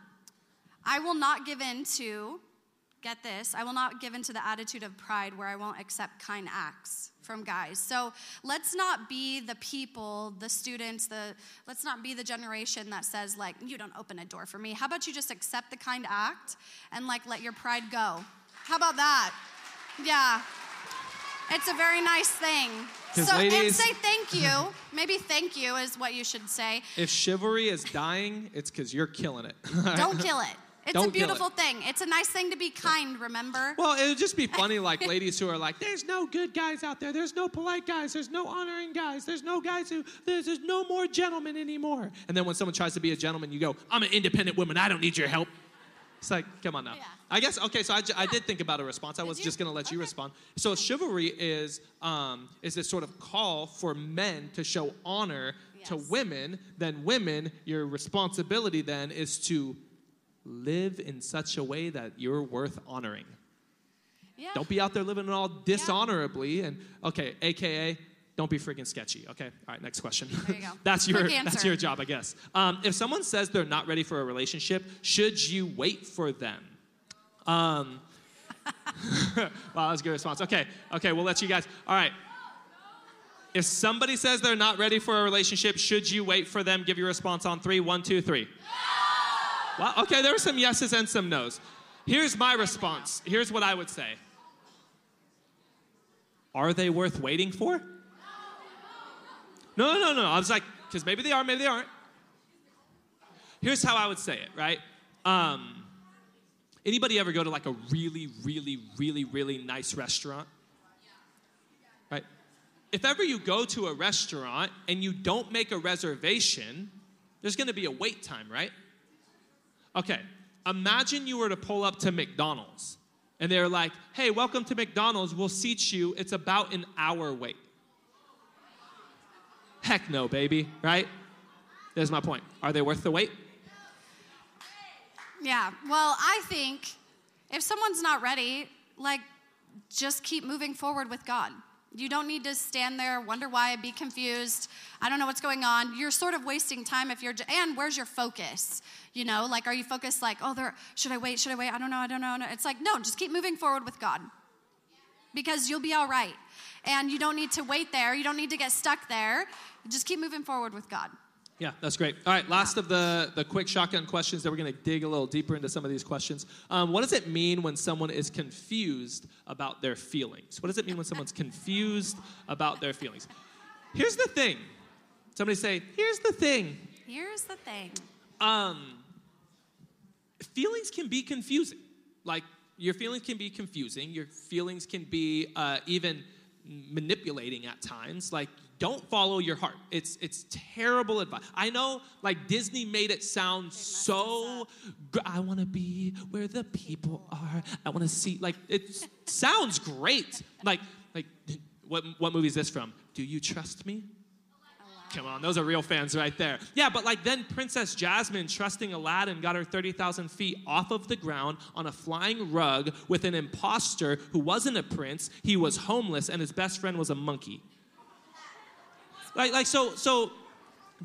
I will not give in to. Get this, I will not give in to the attitude of pride where I won't accept kind acts from guys. So let's not be the people, the students, the let's not be the generation that says like you don't open a door for me. How about you just accept the kind act and like let your pride go? How about that? Yeah. It's a very nice thing. So and say thank you. Maybe thank you is what you should say. If chivalry is dying, it's because you're killing it. Don't kill it. It's Don't a kill it. beautiful thing. It's a nice thing to be kind, remember? Well, it would just be funny, like ladies who are like, "There's no good guys out there. There's no polite guys. There's no honoring guys. There's no guys who. There's, there's no more gentlemen anymore." And then when someone tries to be a gentleman, you go, "I'm an independent woman. I don't need your help." It's like, come on now. I guess okay. So I, I did think about a response. I was just gonna let you respond. So chivalry is um, is this sort of call for men to show honor to women. Then women, your responsibility then is to live in such a way that you're worth honoring. Yeah. Don't be out there living it all dishonorably. And okay, AKA, don't be freaking sketchy. Okay. All right. Next question. There you go. that's your that's your job, I guess. Um, if someone says they're not ready for a relationship, should you wait for them? Um, wow, that was a good response. Okay. Okay. We'll let you guys. All right. If somebody says they're not ready for a relationship, should you wait for them? Give your response on three. One, two, three. Wow. Okay, there were some yeses and some nos. Here's my response. Here's what I would say. Are they worth waiting for? No, no, no. I was like, because maybe they are, maybe they aren't. Here's how I would say it, right? Um, anybody ever go to like a really, really, really, really nice restaurant? Right? If ever you go to a restaurant and you don't make a reservation, there's gonna be a wait time, right? Okay, imagine you were to pull up to McDonald's and they're like, hey, welcome to McDonald's, we'll seat you, it's about an hour wait. Heck no, baby, right? There's my point. Are they worth the wait? Yeah. Well, I think if someone's not ready, like, just keep moving forward with God. You don't need to stand there, wonder why, be confused. I don't know what's going on. You're sort of wasting time if you're. And where's your focus? You know, like, are you focused like, oh, there? Should I wait? Should I wait? I don't know. I don't know. It's like, no, just keep moving forward with God, because you'll be all right. And you don't need to wait there. You don't need to get stuck there. Just keep moving forward with God. Yeah, that's great. All right, last of the, the quick shotgun questions that we're going to dig a little deeper into some of these questions. Um, what does it mean when someone is confused about their feelings? What does it mean when someone's confused about their feelings? Here's the thing. Somebody say, here's the thing. Here's the thing. Um, feelings can be confusing. Like, your feelings can be confusing. Your feelings can be uh, even manipulating at times. Like, don't follow your heart. It's it's terrible advice. I know, like Disney made it sound so. Gr- I want to be where the people are. I want to see. Like, it sounds great. Like, like, what what movie is this from? Do you trust me? Come on, those are real fans right there. Yeah, but like then Princess Jasmine, trusting Aladdin, got her 30,000 feet off of the ground on a flying rug with an imposter who wasn't a prince. He was homeless, and his best friend was a monkey. Like, like so, so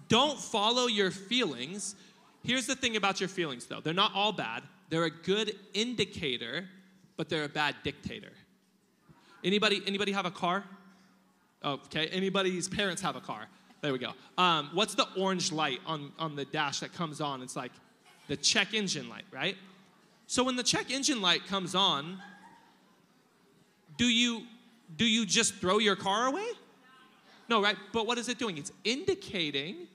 don't follow your feelings. Here's the thing about your feelings, though they're not all bad, they're a good indicator, but they're a bad dictator. Anybody, anybody have a car? Okay, anybody's parents have a car. There we go. Um, what's the orange light on, on the dash that comes on? It's like the check engine light, right? So when the check engine light comes on, do you do you just throw your car away? No, right? But what is it doing? It's indicating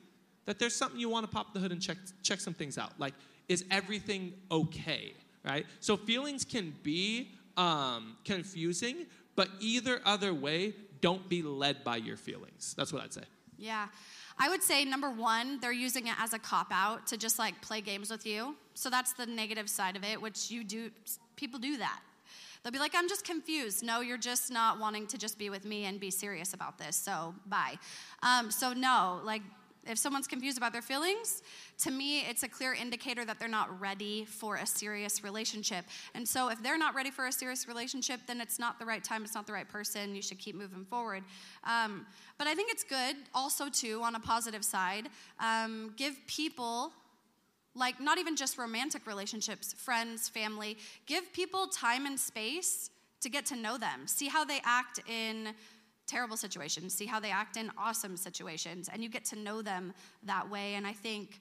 that there's something you want to pop the hood and check check some things out. Like, is everything okay? Right? So feelings can be um, confusing, but either other way, don't be led by your feelings. That's what I'd say. Yeah. I would say number one, they're using it as a cop out to just like play games with you. So that's the negative side of it, which you do, people do that. They'll be like, I'm just confused. No, you're just not wanting to just be with me and be serious about this. So bye. Um, so, no, like, if someone's confused about their feelings, to me, it's a clear indicator that they're not ready for a serious relationship. And so, if they're not ready for a serious relationship, then it's not the right time, it's not the right person. You should keep moving forward. Um, but I think it's good also, too, on a positive side, um, give people like not even just romantic relationships, friends, family. Give people time and space to get to know them. See how they act in terrible situations, see how they act in awesome situations, and you get to know them that way. And I think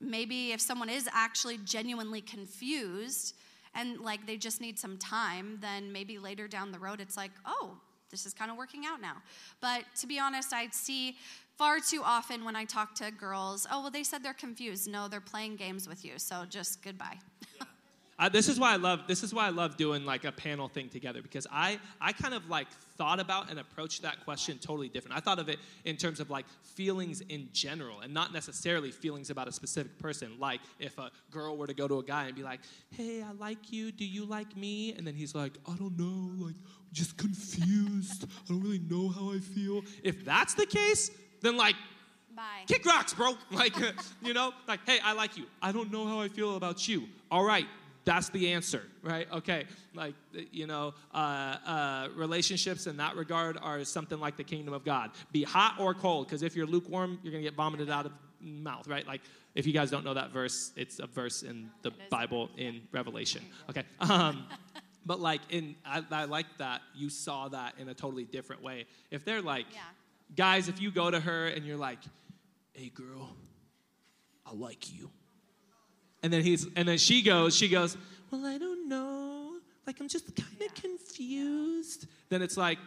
maybe if someone is actually genuinely confused and like they just need some time, then maybe later down the road it's like, oh, this is kind of working out now. But to be honest, I see far too often when I talk to girls, oh, well, they said they're confused. No, they're playing games with you. So just goodbye. Uh, this is why I love this is why I love doing like a panel thing together because I I kind of like thought about and approached that question totally different. I thought of it in terms of like feelings in general and not necessarily feelings about a specific person. Like if a girl were to go to a guy and be like, "Hey, I like you. Do you like me?" and then he's like, "I don't know. Like just confused. I don't really know how I feel." If that's the case, then like Bye. Kick rocks, bro. Like, you know, like, hey, I like you. I don't know how I feel about you. All right, that's the answer, right? Okay, like, you know, uh, uh, relationships in that regard are something like the kingdom of God. Be hot or cold, because if you're lukewarm, you're gonna get vomited out of mouth, right? Like, if you guys don't know that verse, it's a verse in the Bible in Revelation. Okay. Um, but like in, I, I like that you saw that in a totally different way. If they're like, guys, if you go to her and you're like, hey girl, I like you. And then he's and then she goes, she goes, Well, I don't know. Like I'm just kind of confused. Then it's like,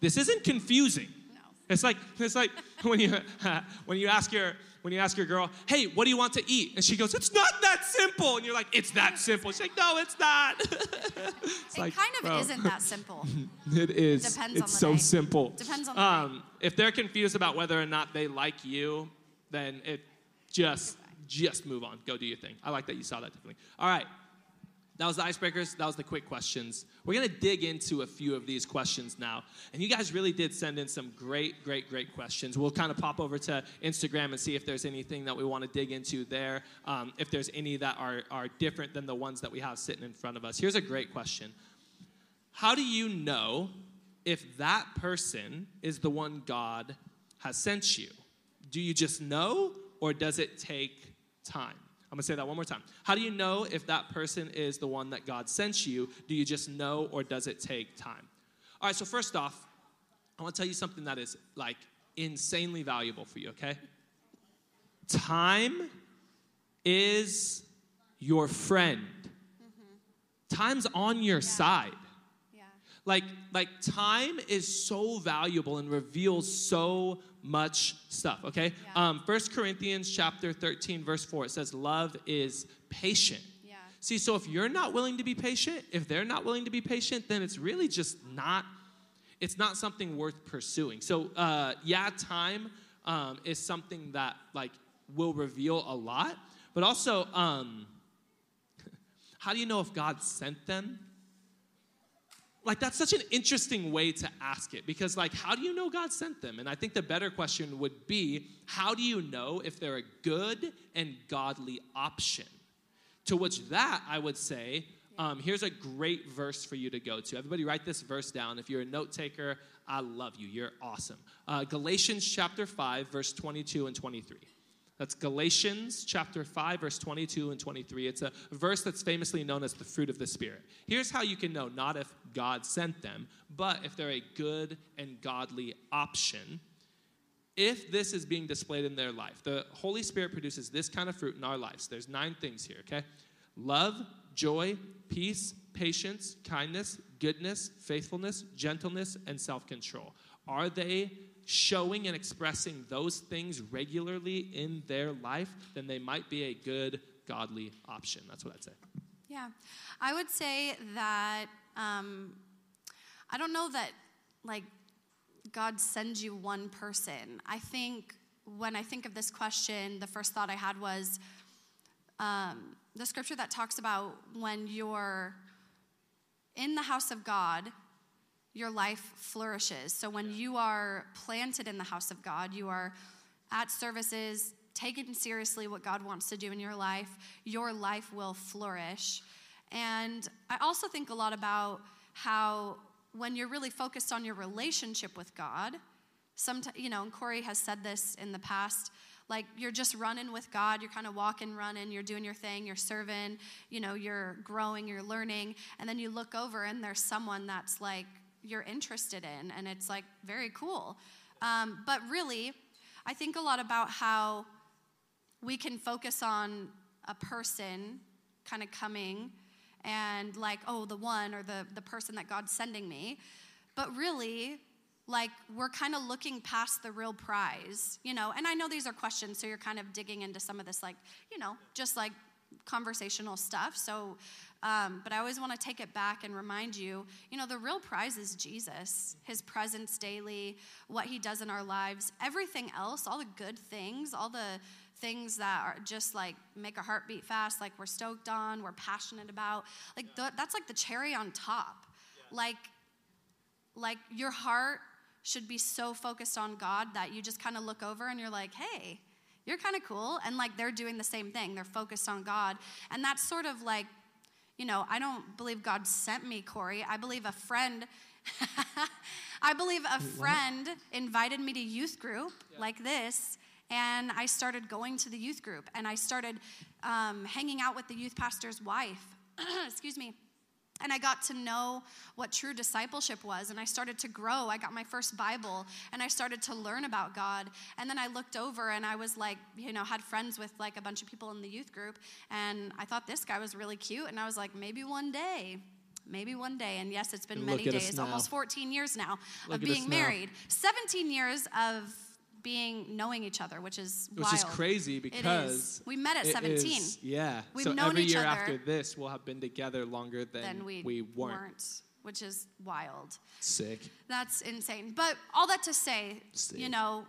this isn't confusing. No. It's like it's like when you when you ask your when you ask your girl, hey, what do you want to eat? And she goes, it's not that simple. And you're like, it's that simple. She's like, no, it's not. it's it like, kind of bro. isn't that simple. It is. Depends it's on the so day. simple. Depends on the um, If they're confused about whether or not they like you, then it just just move on. Go do your thing. I like that you saw that differently. All right. That was the icebreakers. That was the quick questions. We're going to dig into a few of these questions now. And you guys really did send in some great, great, great questions. We'll kind of pop over to Instagram and see if there's anything that we want to dig into there, um, if there's any that are, are different than the ones that we have sitting in front of us. Here's a great question How do you know if that person is the one God has sent you? Do you just know, or does it take time? I'm gonna say that one more time. How do you know if that person is the one that God sent you? Do you just know, or does it take time? All right, so first off, I wanna tell you something that is like insanely valuable for you, okay? time is your friend. Mm-hmm. Time's on your side. Like, like time is so valuable and reveals so much stuff, okay? Um, 1 Corinthians chapter 13, verse 4, it says, love is patient. yeah. See, so if you're not willing to be patient, if they're not willing to be patient, then it's really just not, it's not something worth pursuing. So, uh, yeah, time um, is something that like will reveal a lot, but also, um, how do you know if God sent them? Like that's such an interesting way to ask it because like how do you know god sent them? And i think the better question would be how do you know if they're a good and godly option? To which that i would say um, here's a great verse for you to go to. Everybody write this verse down. If you're a note taker i love you. You're awesome. Uh, galatians chapter 5 verse 22 and 23 that's Galatians chapter 5, verse 22 and 23. It's a verse that's famously known as the fruit of the Spirit. Here's how you can know not if God sent them, but if they're a good and godly option. If this is being displayed in their life, the Holy Spirit produces this kind of fruit in our lives. There's nine things here, okay? Love, joy, peace, patience, kindness, goodness, faithfulness, gentleness, and self control. Are they showing and expressing those things regularly in their life, then they might be a good, godly option. That's what I'd say. Yeah. I would say that um, I don't know that like God sends you one person. I think when I think of this question, the first thought I had was um, the scripture that talks about when you're in the house of God, your life flourishes. So when you are planted in the house of God, you are at services, taking seriously what God wants to do in your life, your life will flourish. And I also think a lot about how when you're really focused on your relationship with God, sometimes, you know, and Corey has said this in the past, like you're just running with God, you're kind of walking, running, you're doing your thing, you're serving, you know, you're growing, you're learning, and then you look over and there's someone that's like you're interested in, and it's like very cool. Um, but really, I think a lot about how we can focus on a person kind of coming and like, oh, the one or the, the person that God's sending me. But really, like, we're kind of looking past the real prize, you know? And I know these are questions, so you're kind of digging into some of this, like, you know, just like conversational stuff. So, um, but I always want to take it back and remind you, you know, the real prize is Jesus, his presence daily, what he does in our lives. Everything else, all the good things, all the things that are just like make our heart beat fast, like we're stoked on, we're passionate about, like th- that's like the cherry on top. Like, like your heart should be so focused on God that you just kind of look over and you're like, hey, you're kind of cool. And like they're doing the same thing, they're focused on God. And that's sort of like, you know, I don't believe God sent me, Corey. I believe a friend. I believe a friend invited me to youth group like this, and I started going to the youth group, and I started um, hanging out with the youth pastor's wife. Excuse me. And I got to know what true discipleship was, and I started to grow. I got my first Bible, and I started to learn about God. And then I looked over, and I was like, you know, had friends with like a bunch of people in the youth group, and I thought this guy was really cute, and I was like, maybe one day. Maybe one day. And yes, it's been And many look at us days, almost 14 years now Look of being married, 17 years of being knowing each other, which is Which wild. is crazy It is. because we met at 17. is- yeah. We've so known every each year other after this, we'll have been together longer than, than we, we weren't. which is wild. Sick. That's insane. But all that to say, Sick. you know,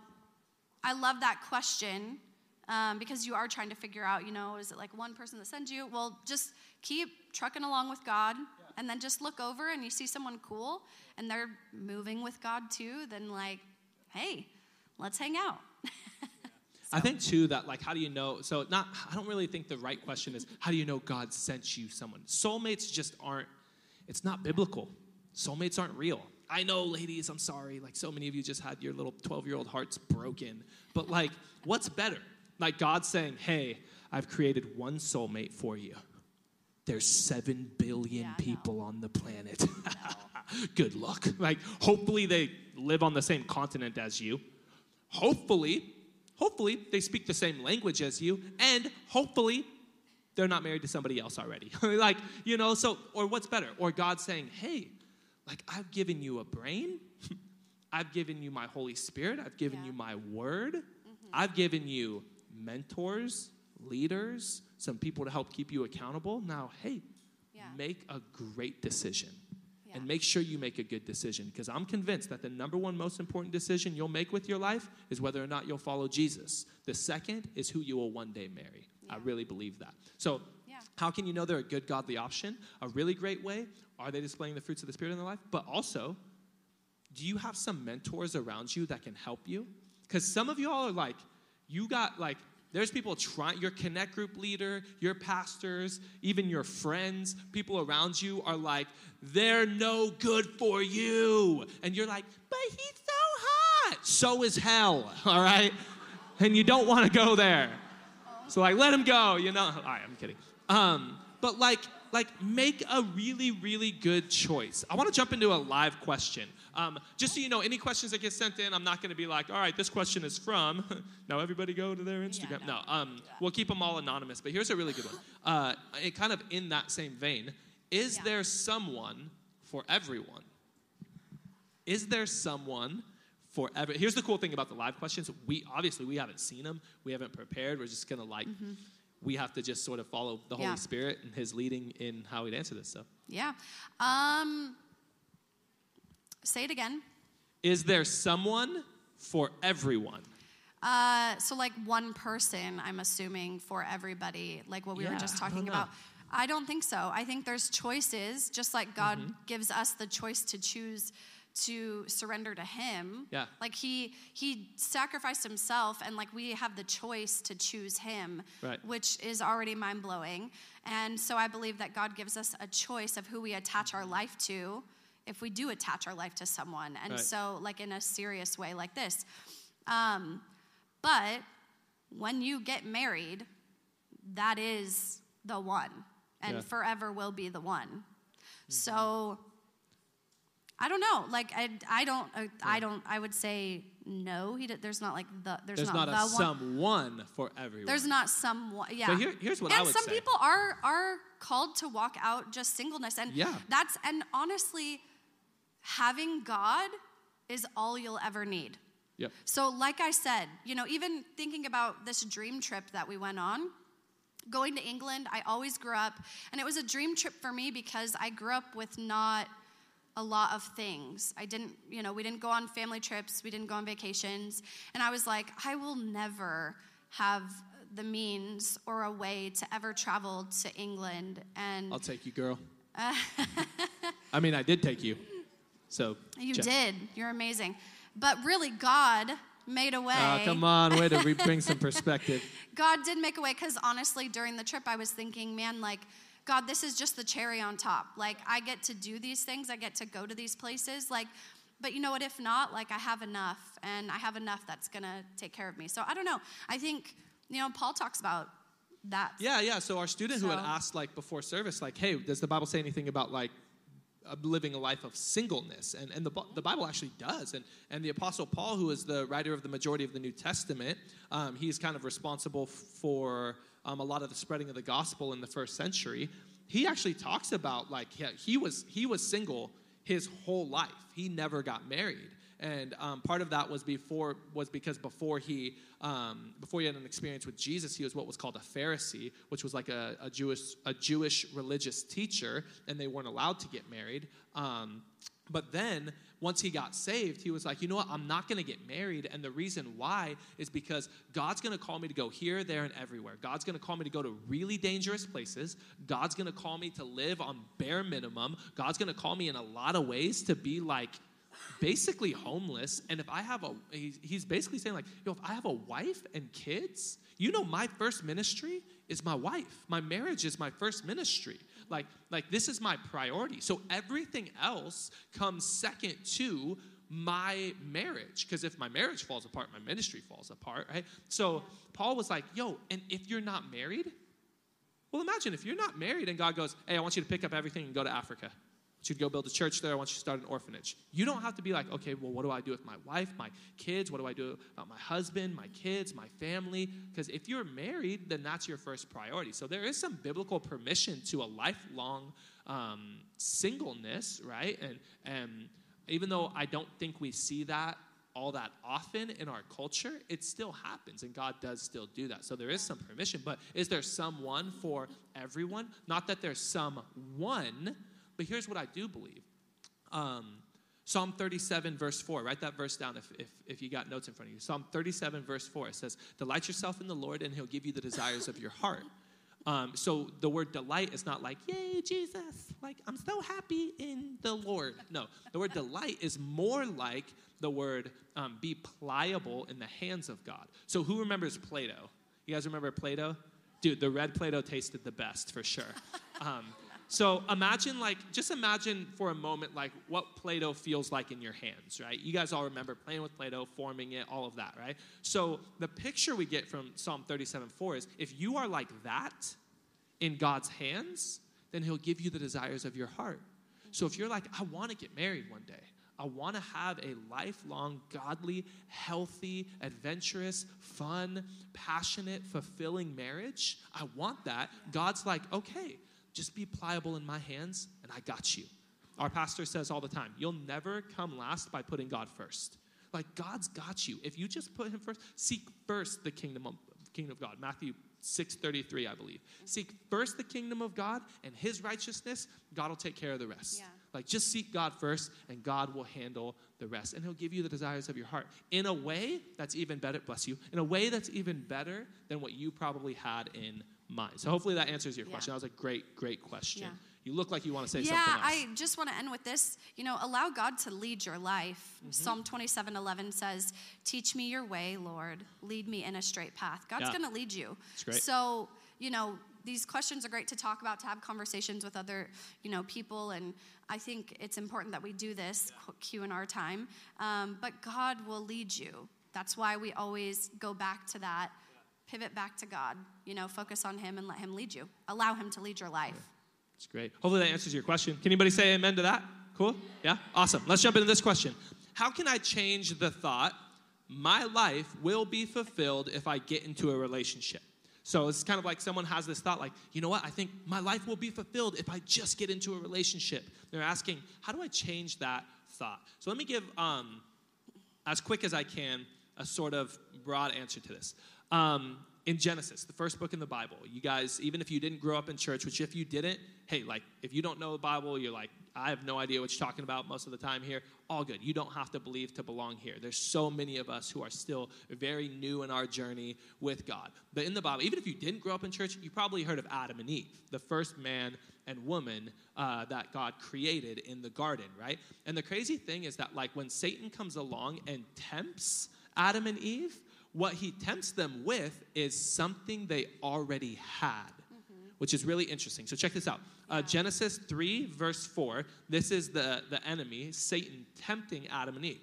I love that question um, because you are trying to figure out, you know, is it like one person that sends you? Well, just keep trucking along with God and then just look over and you see someone cool and they're moving with God too, then like, hey, let's hang out. I think too that like how do you know? So not I don't really think the right question is how do you know God sent you someone? Soulmates just aren't. It's not biblical. Soulmates aren't real. I know, ladies. I'm sorry. Like so many of you just had your little 12 year old hearts broken. But like, what's better? Like God saying, "Hey, I've created one soulmate for you." There's seven billion people on the planet. Good luck. Like, hopefully they live on the same continent as you. Hopefully, hopefully they speak the same language as you, and hopefully they're not married to somebody else already. like, you know, so, or what's better? Or God saying, hey, like I've given you a brain, I've given you my Holy Spirit, I've given you my word, mm-hmm. I've given you mentors, leaders, some people to help keep you accountable. Now, hey, make a great decision. And make sure you make a good decision because I'm convinced that the number one most important decision you'll make with your life is whether or not you'll follow Jesus. The second is who you will one day marry. I really believe that. So, how can you know they're a good godly option? A really great way are they displaying the fruits of the Spirit in their life? But also, do you have some mentors around you that can help you? Because some of y'all are like, you got like, there's people trying, your connect group leader, your pastors, even your friends, people around you are like, they're no good for you. And you're like, but he's so hot. So is hell, all right? And you don't want to go there. So like, let him go, you know? All right, I'm kidding. Um, but like, like make a really, really good choice. I want to jump into a live question. Um, just so you know, any questions that get sent in, I'm not going to be like, all right, this question is from. now everybody go to their Instagram. no, um, we'll keep them all anonymous. But here's a really good one. Uh, it kind of in that same vein. Is there someone for everyone? Is there someone for every? Here's the cool thing about the live questions. We obviously we haven't seen them. We haven't prepared. We're just gonna like. We have to just sort of follow the Holy Yeah. Spirit and His leading in how He'd answer this stuff. Yeah. Um, say it again. Is there someone for everyone? Uh, so like one person, I'm assuming for everybody, like what we were just talking know. about. I don't think so. I think there's choices, just like God Mm-hmm. gives us the choice to choose to surrender to Him. Yeah. Like He He sacrificed Himself, and like we have the choice to choose Him, Right. which is already mind blowing. And so I believe that God gives us a choice of who we attach our life to. If we do attach our life to someone, and Right. so like in a serious way, like this. Um, but when you get married, that is the one and Yeah. forever will be the one. So I don't know. Like I, I don't, uh, I don't. I would say no. He, d- there's not like the. There's, There's not, not, the a one. someone for everyone. There's not someone. Yeah. So here- here's what and I would some say. Some people are are called to walk out just singleness, and Yeah. that's and honestly, having God is all you'll ever need. Yep. So, like I said, you know, even thinking about this dream trip that we went on, going to England, I always grew up, and it was a dream trip for me because I grew up with not a lot of things. I didn't, you know, we didn't go on family trips, we didn't go on vacations, and I was like, I will never have the means or a way to ever travel to England and I'll take you, girl. I mean, I did take you. So you did. You're amazing. But really God made a ah, way. Oh, come on, way to re- bring some perspective. God did make a way because honestly, during the trip, I was thinking, man, like, God, this is just the cherry on top. Like, I get to do these things, I get to go to these places. Like, but you know what? If not, like, I have enough, and I have enough that's gonna take care of me. So I don't know. I think, you know, Paul talks about that. Yeah, yeah. So our student who had asked like before service, like, hey, does the Bible say anything about like living a life of singleness? And and the the Bible actually does. And and the Apostle Paul, who is the writer of the majority of the New Testament, um, he's kind of responsible for um, a lot of the spreading of the gospel in the first century. He actually talks about like he, he was he was single his whole life. He never got married and um, part of that was before was because before he um, before he had an experience with Jesus, he was what was called a Pharisee, which was like a, a Jewish a Jewish religious teacher, and they weren't allowed to get married. Um, but then once he got saved, he was like, you know what? I'm not going to get married, and the reason why is because God's going to call me to go here, there, and everywhere. God's going to call me to go to really dangerous places. God's going to call me to live on bare minimum. God's going to call me in a lot of ways to be like basically homeless. And if I have a, he's, basically saying, like, yo, if I have a wife and kids, you know, my first ministry is my wife. My marriage is my first ministry. Like, like this is my priority. So everything else comes second to my marriage. Because if my marriage falls apart, my ministry falls apart, right? So Paul was like, yo, and if you're not married, well, imagine if you're not married and God goes, hey, I want you to pick up everything and go to Africa. Want you to go build a church there. I want you to start an orphanage. You don't have to be like, okay, well, what do I do with my wife, my kids? What do I do about my husband, my kids, my family? Because if you're married, then that's your first priority. So there is some biblical permission to a lifelong um, singleness, right? And, and even though I don't think we see that all that often in our culture, it still happens, and God does still do that. So there is some permission, but is there someone for everyone? Not that there's someone, but here's what I do believe. Um, Psalm 37, verse 4. Write that verse down if, if, if you got notes in front of you. Psalm 37, verse 4. It says, Delight yourself in the Lord, and he'll give you the desires of your heart. Um, so the word delight is not like, yay, Jesus, like I'm so happy in the Lord. No, the word delight is more like the word um, be pliable in the hands of God. So who remembers Play Doh? You guys remember Play Doh? Dude, the red Play Doh tasted the best for sure. Um, so imagine, like, just imagine for a moment, like, what Play Doh feels like in your hands, right? You guys all remember playing with Play Doh, forming it, all of that, right? So the picture we get from Psalm 37 4 is if you are like that in God's hands, then He'll give you the desires of your heart. So if you're like, I want to get married one day, I want to have a lifelong, godly, healthy, adventurous, fun, passionate, fulfilling marriage. I want that. God's like, okay, just be pliable in my hands, and I got you. Our pastor says all the time, you'll never come last by putting God first. Like God's got you. If you just put him first, seek first the kingdom of kingdom of God. Matthew 6:33, I believe. Seek first the kingdom of God and his righteousness, God will take care of the rest. Yeah. Like just seek God first and God will handle the rest. And he'll give you the desires of your heart in a way that's even better, bless you, in a way that's even better than what you probably had in mind. So hopefully that answers your Yeah. question. That was a great, great question. Yeah. You look like you want to say yeah, something Yeah, I just want to end with this. You know, allow God to lead your life. Mm-hmm. Psalm 27 11 says, Teach me your way, Lord. Lead me in a straight path. God's going to lead you. That's great. So, you know, these questions are great to talk about, to have conversations with other, you know, people. And I think it's important that we do this Q and R time. Um, but God will lead you. That's why we always go back to that. Pivot back to God. You know, focus on Him and let Him lead you. Allow Him to lead your life. It's great. Hopefully that answers your question. Can anybody say amen to that? Cool? Yeah? Awesome. Let's jump into this question. How can I change the thought, my life will be fulfilled if I get into a relationship? So it's kind of like someone has this thought, like, you know what? I think my life will be fulfilled if I just get into a relationship. They're asking, how do I change that thought? So let me give, um, as quick as I can, a sort of broad answer to this. Um, in Genesis, the first book in the Bible, you guys, even if you didn't grow up in church, which if you didn't, hey, like, if you don't know the Bible, you're like, I have no idea what you're talking about most of the time here. All good. You don't have to believe to belong here. There's so many of us who are still very new in our journey with God. But in the Bible, even if you didn't grow up in church, you probably heard of Adam and Eve, the first man and woman uh, that God created in the garden, right? And the crazy thing is that, like, when Satan comes along and tempts Adam and Eve, what he tempts them with is something they already had, which is really interesting. So check this out. Uh, Genesis 3, verse 4. This is the, the enemy, Satan, tempting Adam and Eve.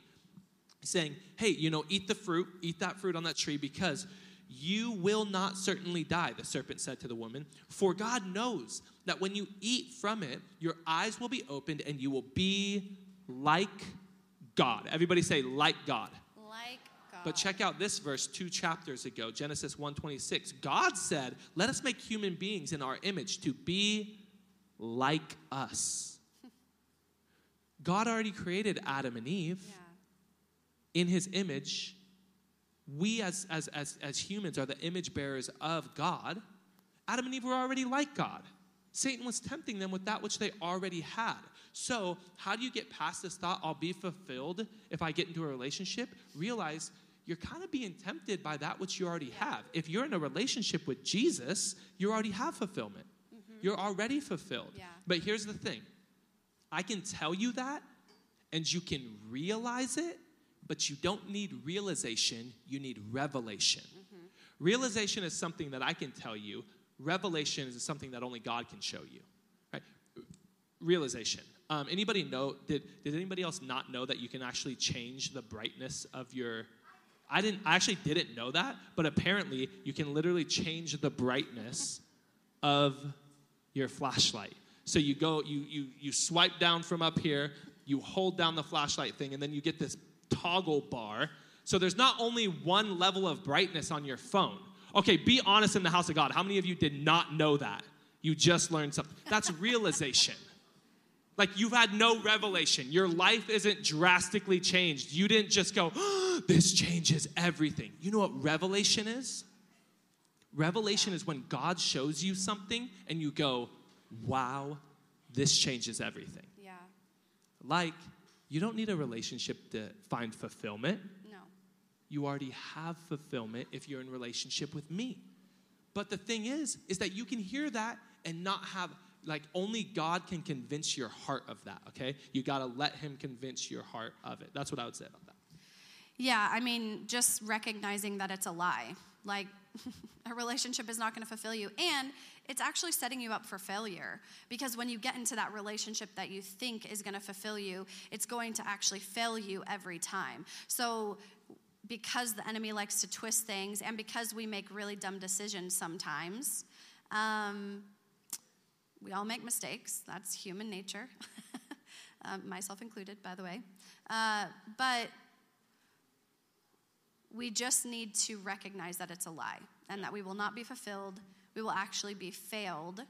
Saying, hey, you know, eat the fruit, eat that fruit on that tree because you will not certainly die, the serpent said to the woman. For God knows that when you eat from it, your eyes will be opened and you will be like God. Everybody say, like God. But check out this verse two chapters ago, Genesis 1:26. God said, "Let us make human beings in our image to be like us." God already created Adam and Eve in his image. We as, as, as, as humans are the image bearers of God. Adam and Eve were already like God. Satan was tempting them with that which they already had. So, how do you get past this thought, I'll be fulfilled if I get into a relationship? Realize you're kind of being tempted by that which you already have. If you're in a relationship with Jesus, you already have fulfillment. You're already fulfilled. Yeah. But here's the thing I can tell you that, and you can realize it, but you don't need realization, you need revelation. Realization is something that I can tell you, revelation is something that only God can show you. Right? Realization. Um, anybody know, did, did anybody else not know that you can actually change the brightness of your I didn't I actually didn't know that, but apparently you can literally change the brightness of your flashlight. So you go, you you you swipe down from up here, you hold down the flashlight thing, and then you get this toggle bar. So there's not only one level of brightness on your phone. Okay, be honest in the house of God. How many of you did not know that? You just learned something. That's realization. Like you've had no revelation. Your life isn't drastically changed. You didn't just go, this changes everything. You know what revelation is? Revelation is when God shows you something and you go, wow, this changes everything. Yeah. Like, you don't need a relationship to find fulfillment. No. You already have fulfillment if you're in relationship with me. But the thing is, is that you can hear that and not have, like, only God can convince your heart of that, okay? You gotta let Him convince your heart of it. That's what I would say about that. Yeah, I mean, just recognizing that it's a lie. Like, a relationship is not going to fulfill you. And it's actually setting you up for failure. Because when you get into that relationship that you think is going to fulfill you, it's going to actually fail you every time. So, because the enemy likes to twist things and because we make really dumb decisions sometimes, um, we all make mistakes. That's human nature, um, myself included, by the way. Uh, but we just need to recognize that it's a lie and that we will not be fulfilled. We will actually be failed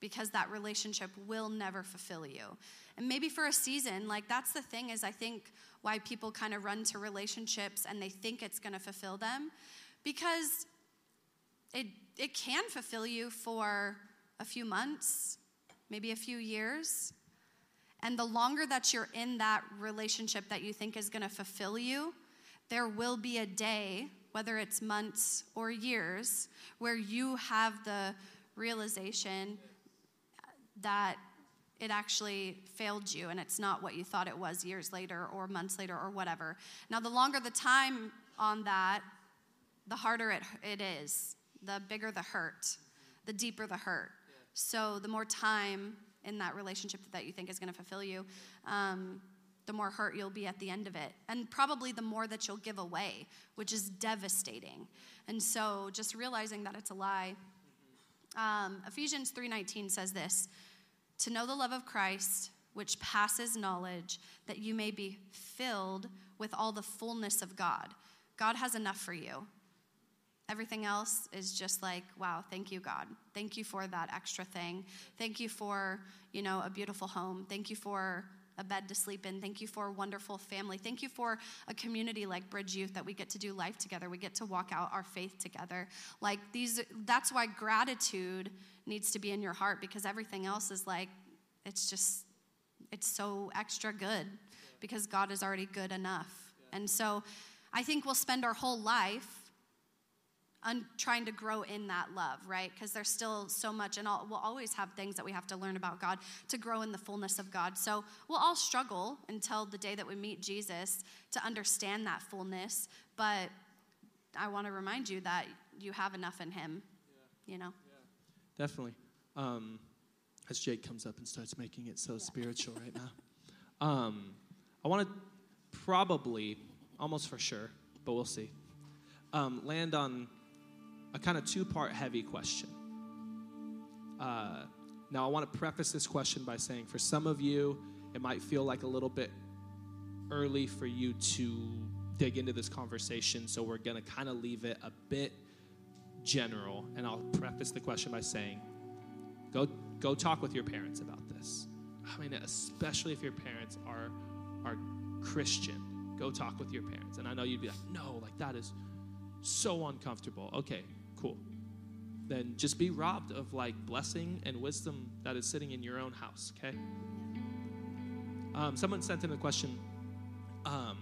because that relationship will never fulfill you. And maybe for a season, like that's the thing is I think why people kind of run to relationships and they think it's going to fulfill them because it it can fulfill you for a few months, maybe a few years. And the longer that you're in that relationship that you think is going to fulfill you, there will be a day, whether it's months or years, where you have the realization that it actually failed you and it's not what you thought it was years later or months later or whatever. Now, the longer the time on that, the harder it, it is, the bigger the hurt, the deeper the hurt. So, the more time in that relationship that you think is going to fulfill you, um, the more hurt you'll be at the end of it. And probably the more that you'll give away, which is devastating. And so, just realizing that it's a lie. Um, Ephesians 3:19 says this, to know the love of Christ which passes knowledge that you may be filled with all the fullness of God. God has enough for you. Everything else is just like, wow, thank you, God. Thank you for that extra thing. Thank you for, you know, a beautiful home. Thank you for a bed to sleep in. Thank you for a wonderful family. Thank you for a community like Bridge Youth that we get to do life together. We get to walk out our faith together. Like these that's why gratitude needs to be in your heart because everything else is like it's just it's so extra good because God is already good enough. And so I think we'll spend our whole life un- trying to grow in that love, right? Because there's still so much, and all, we'll always have things that we have to learn about God to grow in the fullness of God. So we'll all struggle until the day that we meet Jesus to understand that fullness. But I want to remind you that you have enough in Him, you know? Definitely. Um, as Jake comes up and starts making it so spiritual right now. Um, I want to probably, almost for sure, but we'll see, um, land on a kind of two part heavy question. Uh, now, I want to preface this question by saying for some of you, it might feel like a little bit early for you to dig into this conversation, so we're going to kind of leave it a bit general. And I'll preface the question by saying, go, go talk with your parents about this. I mean, especially if your parents are, are Christian, go talk with your parents. And I know you'd be like, no, like that is so uncomfortable. Okay, cool. Then just be robbed of like blessing and wisdom that is sitting in your own house, okay? Um, someone sent in a question um,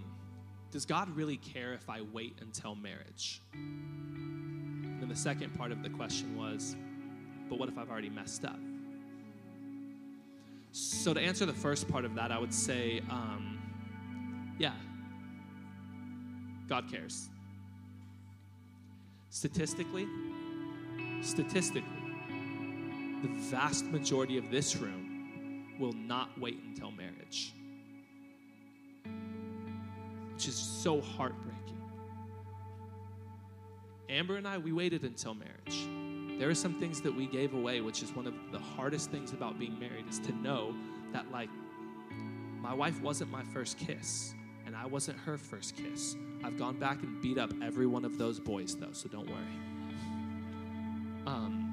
Does God really care if I wait until marriage? And then the second part of the question was, But what if I've already messed up? So, to answer the first part of that, I would say, um, yeah, God cares. Statistically, statistically, the vast majority of this room will not wait until marriage, which is so heartbreaking. Amber and I, we waited until marriage. there are some things that we gave away, which is one of the hardest things about being married, is to know that, like, my wife wasn't my first kiss, and I wasn't her first kiss. I've gone back and beat up every one of those boys, though, so don't worry. Um,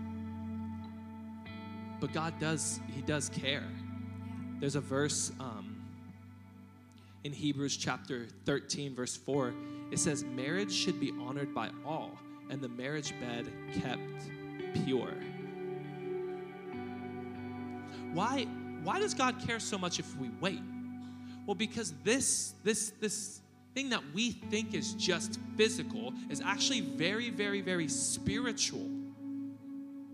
but God does, He does care. There's a verse um, in Hebrews chapter 13, verse 4. It says, Marriage should be honored by all, and the marriage bed kept pure. Why, why does God care so much if we wait? Well, because this, this, this thing that we think is just physical is actually very, very, very spiritual.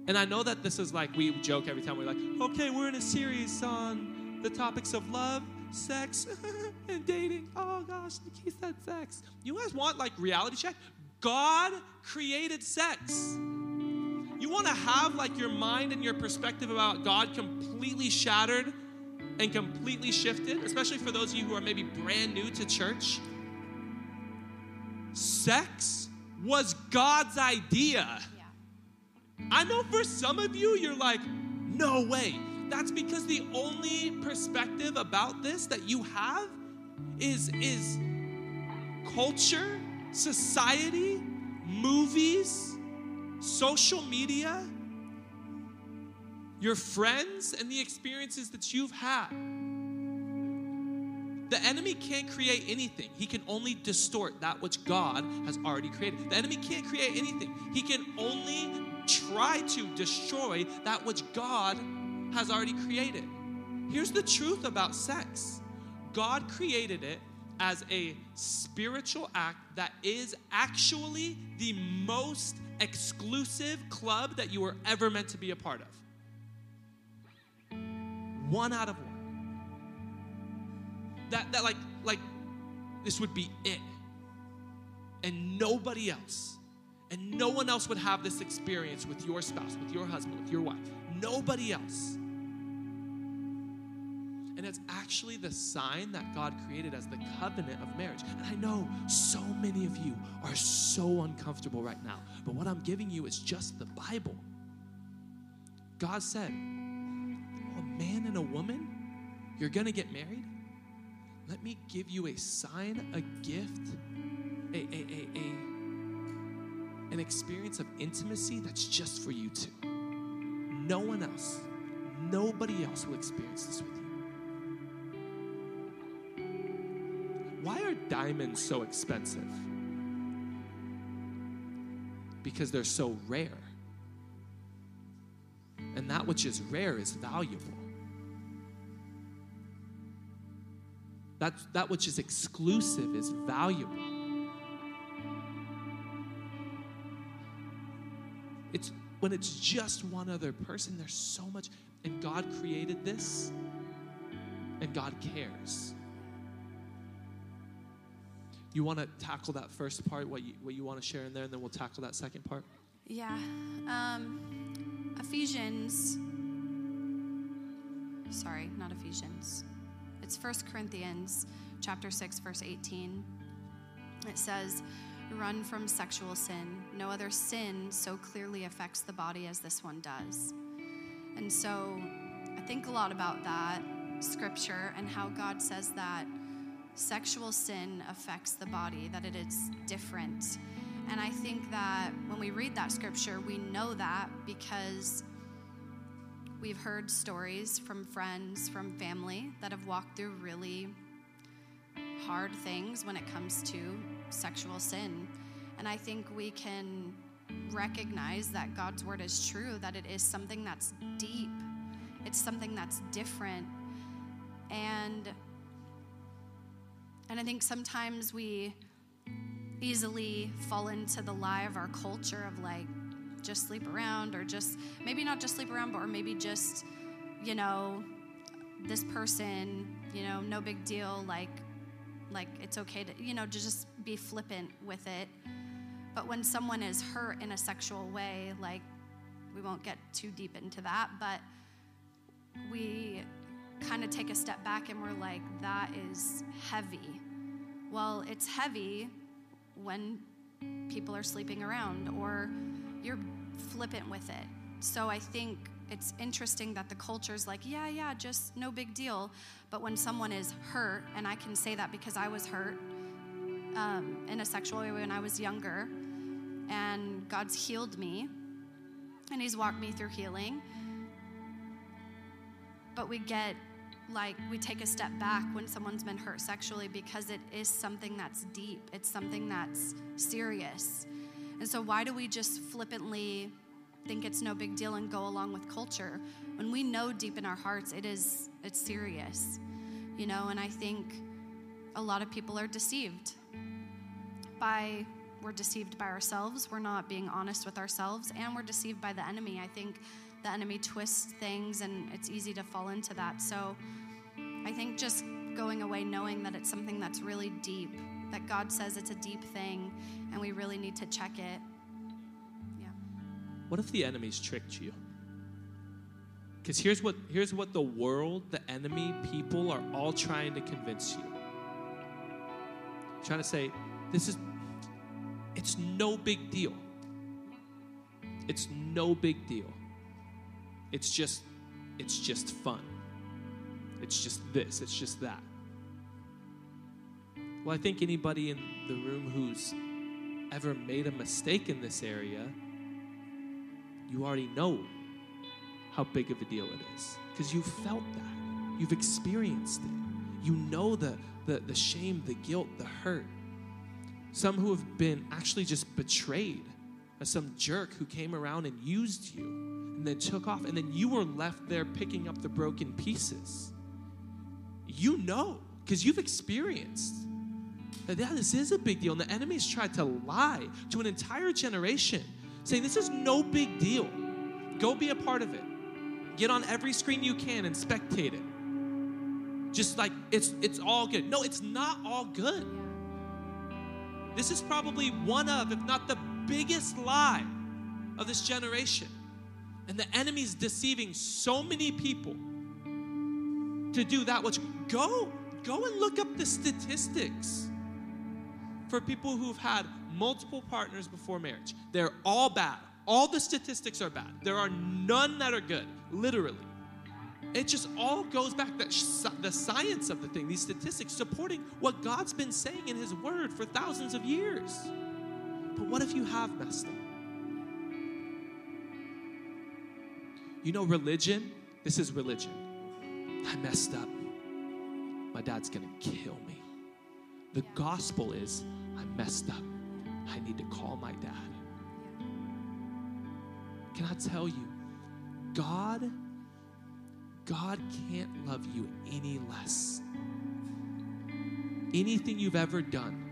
And I know that this is like, we joke every time we're like, okay, we're in a series on the topics of love, sex, and dating. Oh gosh, Nikki said sex. You guys want like reality check? God created sex. You want to have like your mind and your perspective about God completely shattered and completely shifted, especially for those of you who are maybe brand new to church? Sex was God's idea. I know for some of you, you're like, no way. That's because the only perspective about this that you have is, is culture, society, movies, social media, your friends, and the experiences that you've had. The enemy can't create anything. He can only distort that which God has already created. The enemy can't create anything. He can only try to destroy that which God has already created. Here's the truth about sex God created it as a spiritual act that is actually the most exclusive club that you were ever meant to be a part of. One out of one. That, that like, like, this would be it. And nobody else. And no one else would have this experience with your spouse, with your husband, with your wife. Nobody else. And it's actually the sign that God created as the covenant of marriage. And I know so many of you are so uncomfortable right now, but what I'm giving you is just the Bible. God said, man and a woman, you're gonna get married? Let me give you a sign, a gift, a, a, a, a an experience of intimacy that's just for you two. No one else, nobody else will experience this with you. Why are diamonds so expensive? Because they're so rare. And that which is rare is valuable. That, that which is exclusive is valuable. It's when it's just one other person, there's so much. And God created this, and God cares. You want to tackle that first part, what you, what you want to share in there, and then we'll tackle that second part? Yeah. Um, Ephesians. Sorry, not Ephesians. It's First Corinthians chapter 6 verse 18. It says, "Run from sexual sin. No other sin so clearly affects the body as this one does." And so, I think a lot about that scripture and how God says that sexual sin affects the body, that it is different. And I think that when we read that scripture, we know that because we've heard stories from friends, from family that have walked through really hard things when it comes to sexual sin. And I think we can recognize that God's word is true, that it is something that's deep, it's something that's different. And and I think sometimes we easily fall into the lie of our culture of like just sleep around or just maybe not just sleep around but or maybe just you know this person you know no big deal like like it's okay to you know to just be flippant with it. But when someone is hurt in a sexual way like we won't get too deep into that but we kind of take a step back and we're like that is heavy. Well it's heavy when people are sleeping around or you're flippant with it. So I think it's interesting that the culture's like, yeah, yeah, just no big deal. But when someone is hurt, and I can say that because I was hurt um, in a sexual way when I was younger, and God's healed me, and He's walked me through healing. But we get like, we take a step back when someone's been hurt sexually because it is something that's deep, it's something that's serious. And so, why do we just flippantly think it's no big deal and go along with culture? When we know deep in our hearts it is it's serious you know and i think a lot of people are deceived by we're deceived by ourselves we're not being honest with ourselves and we're deceived by the enemy. I think the enemy twists things and it's easy to fall into that. So i think just going away knowing that it's something that's really deep that god says it's a deep thing and we really need to check it Yeah. What if the enemy's tricked you? Because here's what here's what the world, the enemy, people are all trying to convince you. Trying to say, this is it's no big deal. It's no big deal. It's just it's just fun. It's just this, it's just that. Well, I think anybody in the room who's ever made a mistake in this area you already know how big of a deal it is because you've felt that. You've experienced it. You know the, the, the shame, the guilt, the hurt. Some who have been actually just betrayed by some jerk who came around and used you and then took off, and then you were left there picking up the broken pieces. You know because you've experienced yeah, this is a big deal. And the enemy's tried to lie to an entire generation saying this is no big deal. Go be a part of it. Get on every screen you can and spectate it. Just like it's it's all good. No, it's not all good. This is probably one of, if not the biggest lie of this generation. And the enemy's deceiving so many people to do that which go go and look up the statistics for people who've had multiple partners before marriage. They're all bad. All the statistics are bad. There are none that are good, literally. It just all goes back to the science of the thing, these statistics supporting what God's been saying in His Word for thousands of years. But what if you have messed up? You know, religion, this is religion. I messed up. My dad's gonna kill me. The gospel is, I messed up. I need to call my dad. Can I tell you, God, God can't love you any less. Anything you've ever done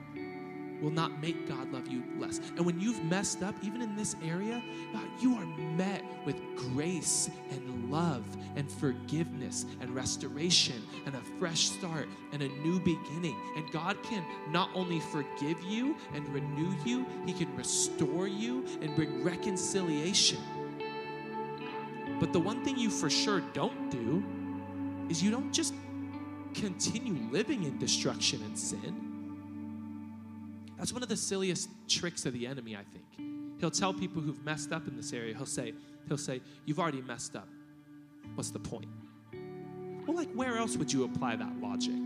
will not make God love you less. And when you've messed up, even in this area, God, you are met with grace and love and forgiveness and restoration and a fresh start and a new beginning. And God can not only forgive you and renew you, He can restore you and bring reconciliation. But the one thing you for sure don't do is you don't just continue living in destruction and sin. That's one of the silliest tricks of the enemy, I think. He'll tell people who've messed up in this area, he'll say, he'll say, You've already messed up. What's the point? Well, like where else would you apply that logic?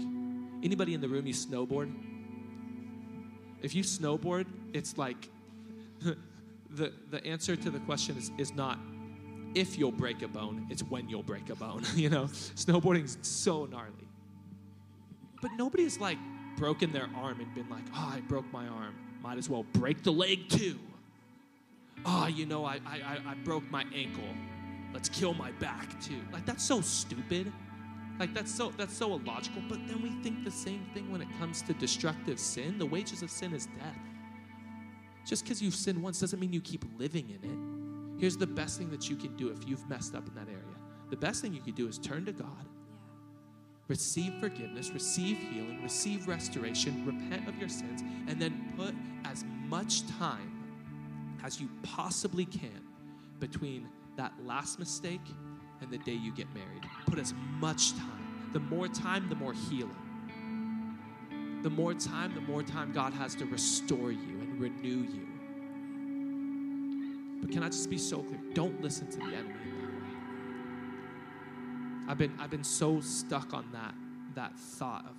Anybody in the room you snowboard? If you snowboard, it's like the the answer to the question is, is not if you'll break a bone, it's when you'll break a bone. you know, snowboarding's so gnarly. But nobody's like broken their arm and been like, oh, I broke my arm. Might as well break the leg too. Oh, you know, I, I, I broke my ankle. Let's kill my back too. Like that's so stupid. Like that's so that's so illogical. But then we think the same thing when it comes to destructive sin. The wages of sin is death. Just because you've sinned once doesn't mean you keep living in it. Here's the best thing that you can do if you've messed up in that area. The best thing you can do is turn to God receive forgiveness, receive healing, receive restoration, repent of your sins, and then put as much time as you possibly can between that last mistake and the day you get married. Put as much time. The more time, the more healing. The more time, the more time God has to restore you and renew you. But can I just be so clear? Don't listen to the enemy. I've been I've been so stuck on that that thought of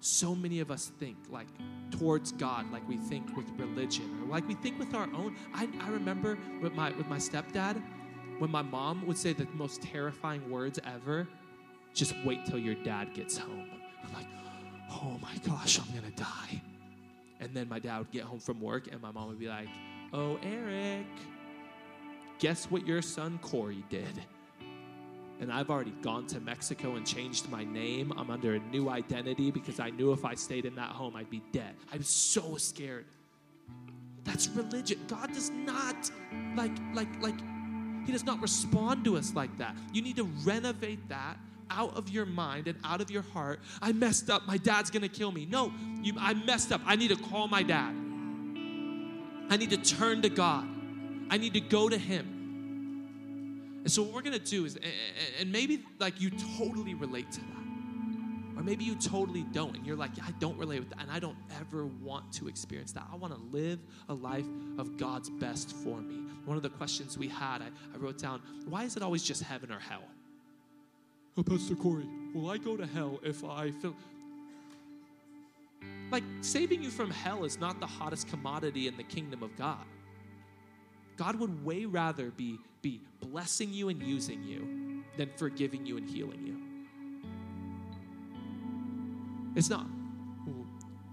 so many of us think like towards God like we think with religion or like we think with our own. I, I remember with my with my stepdad when my mom would say the most terrifying words ever, just wait till your dad gets home. I'm like, oh my gosh, I'm gonna die. And then my dad would get home from work and my mom would be like, oh Eric, guess what your son Corey did? And I've already gone to Mexico and changed my name. I'm under a new identity because I knew if I stayed in that home, I'd be dead. I'm so scared. That's religion. God does not like, like, like, He does not respond to us like that. You need to renovate that out of your mind and out of your heart. I messed up. My dad's gonna kill me. No, you, I messed up. I need to call my dad. I need to turn to God. I need to go to Him. And so what we're gonna do is, and maybe like you totally relate to that, or maybe you totally don't, and you're like, I don't relate with that, and I don't ever want to experience that. I want to live a life of God's best for me. One of the questions we had, I, I wrote down, why is it always just heaven or hell? Oh, Pastor Corey, will I go to hell if I feel like saving you from hell is not the hottest commodity in the kingdom of God. God would way rather be, be blessing you and using you than forgiving you and healing you. It's not,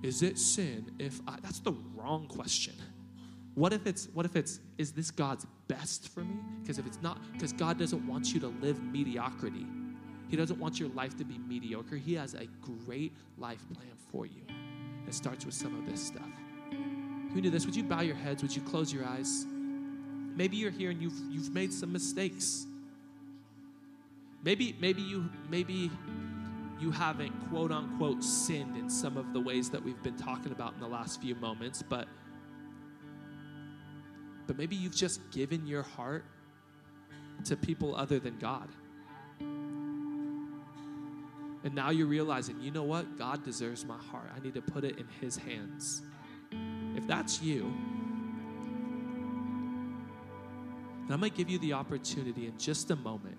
is it sin if I, that's the wrong question. What if it's, what if it's, is this God's best for me? Because if it's not, because God doesn't want you to live mediocrity. He doesn't want your life to be mediocre. He has a great life plan for you. It starts with some of this stuff. We do this? Would you bow your heads? Would you close your eyes? Maybe you're here and you've you've made some mistakes. Maybe maybe you maybe you haven't quote unquote sinned in some of the ways that we've been talking about in the last few moments, but but maybe you've just given your heart to people other than God. And now you're realizing, you know what? God deserves my heart. I need to put it in His hands. If that's you, and I'm going to give you the opportunity in just a moment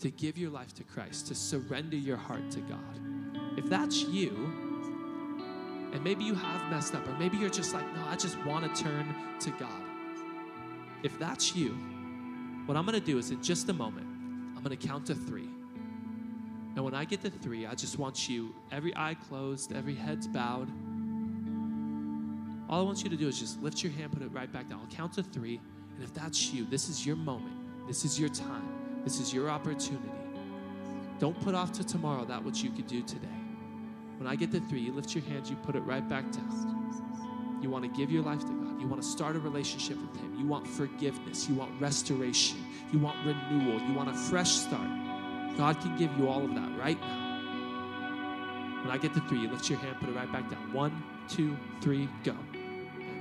to give your life to Christ, to surrender your heart to God. If that's you, and maybe you have messed up, or maybe you're just like, no, I just want to turn to God. If that's you, what I'm going to do is in just a moment, I'm going to count to three. And when I get to three, I just want you, every eye closed, every head's bowed. All I want you to do is just lift your hand, put it right back down. I'll count to three. And if that's you, this is your moment. This is your time. This is your opportunity. Don't put off to tomorrow that which you could do today. When I get to three, you lift your hands, you put it right back down. You want to give your life to God. You want to start a relationship with Him. You want forgiveness. You want restoration. You want renewal. You want a fresh start. God can give you all of that right now. When I get to three, you lift your hand, put it right back down. One, two, three, go.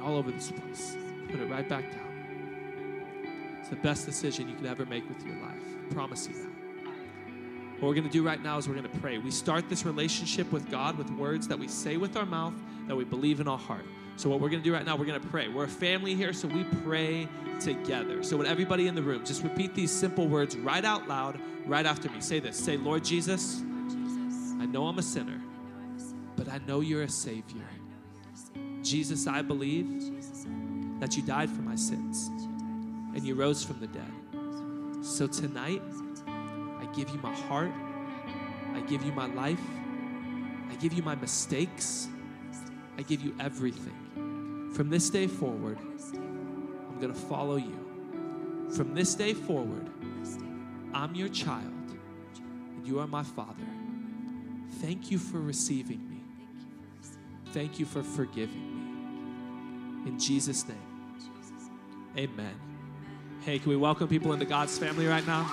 All over this place. Put it right back down. It's the best decision you could ever make with your life. I promise you that. What we're going to do right now is we're going to pray. We start this relationship with God with words that we say with our mouth, that we believe in our heart. So, what we're going to do right now, we're going to pray. We're a family here, so we pray together. So, with everybody in the room, just repeat these simple words right out loud, right after me. Say this Say, Lord Jesus, I know I'm a sinner, but I know you're a Savior. Jesus, I believe that you died for my sins and you rose from the dead. So, tonight, I give you my heart, I give you my life, I give you my mistakes, I give you everything. From this day forward, I'm going to follow you. From this day forward, I'm your child, and you are my father. Thank you for receiving me. Thank you for forgiving me. In Jesus' name, amen. Hey, can we welcome people into God's family right now?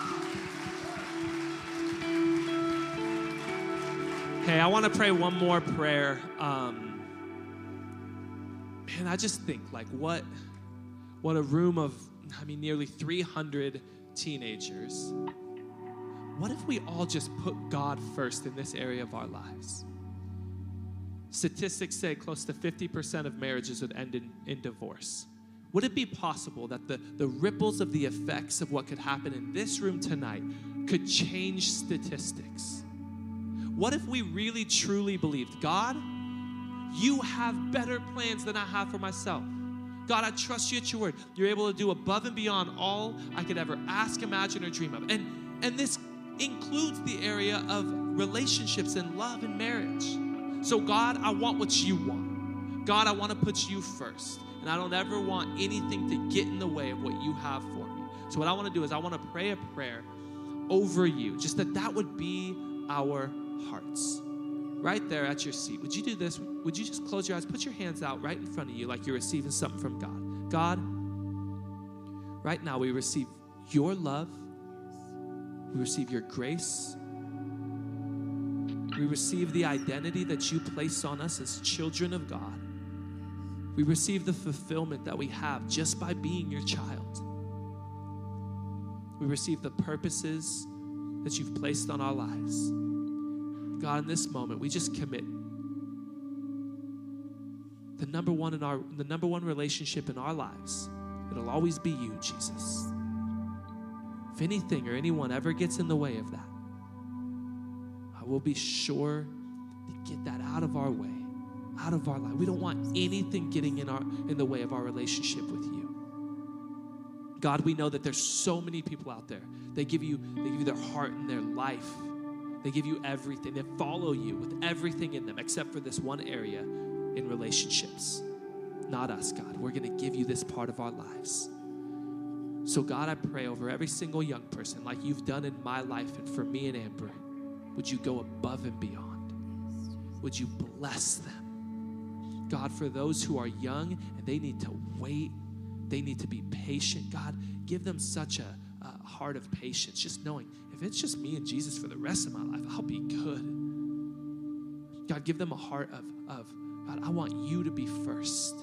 Hey, I want to pray one more prayer. Um, man, I just think like what, what a room of, I mean, nearly 300 teenagers. What if we all just put God first in this area of our lives? Statistics say close to 50% of marriages would end in, in divorce. would it be possible that the, the ripples of the effects of what could happen in this room tonight could change statistics? What if we really truly believed, God, you have better plans than I have for myself? God, I trust you at your word. You're able to do above and beyond all I could ever ask, imagine, or dream of. And, and this includes the area of relationships and love and marriage. So, God, I want what you want. God, I want to put you first. And I don't ever want anything to get in the way of what you have for me. So, what I want to do is I want to pray a prayer over you, just that that would be our hearts. Right there at your seat. Would you do this? Would you just close your eyes? Put your hands out right in front of you like you're receiving something from God. God, right now we receive your love, we receive your grace, we receive the identity that you place on us as children of God. We receive the fulfillment that we have just by being your child. We receive the purposes that you've placed on our lives. God, in this moment, we just commit the number one in our the number one relationship in our lives. It'll always be you, Jesus. If anything or anyone ever gets in the way of that, I will be sure to get that out of our way, out of our life. We don't want anything getting in our in the way of our relationship with you. God, we know that there's so many people out there. They give you they give you their heart and their life. They give you everything. They follow you with everything in them except for this one area in relationships. Not us, God. We're going to give you this part of our lives. So, God, I pray over every single young person, like you've done in my life and for me and Amber, would you go above and beyond? Would you bless them? God, for those who are young and they need to wait, they need to be patient, God, give them such a, a heart of patience, just knowing if it's just me and Jesus for the rest of my life, I'll be good. God, give them a heart of, of God, I want you to be first.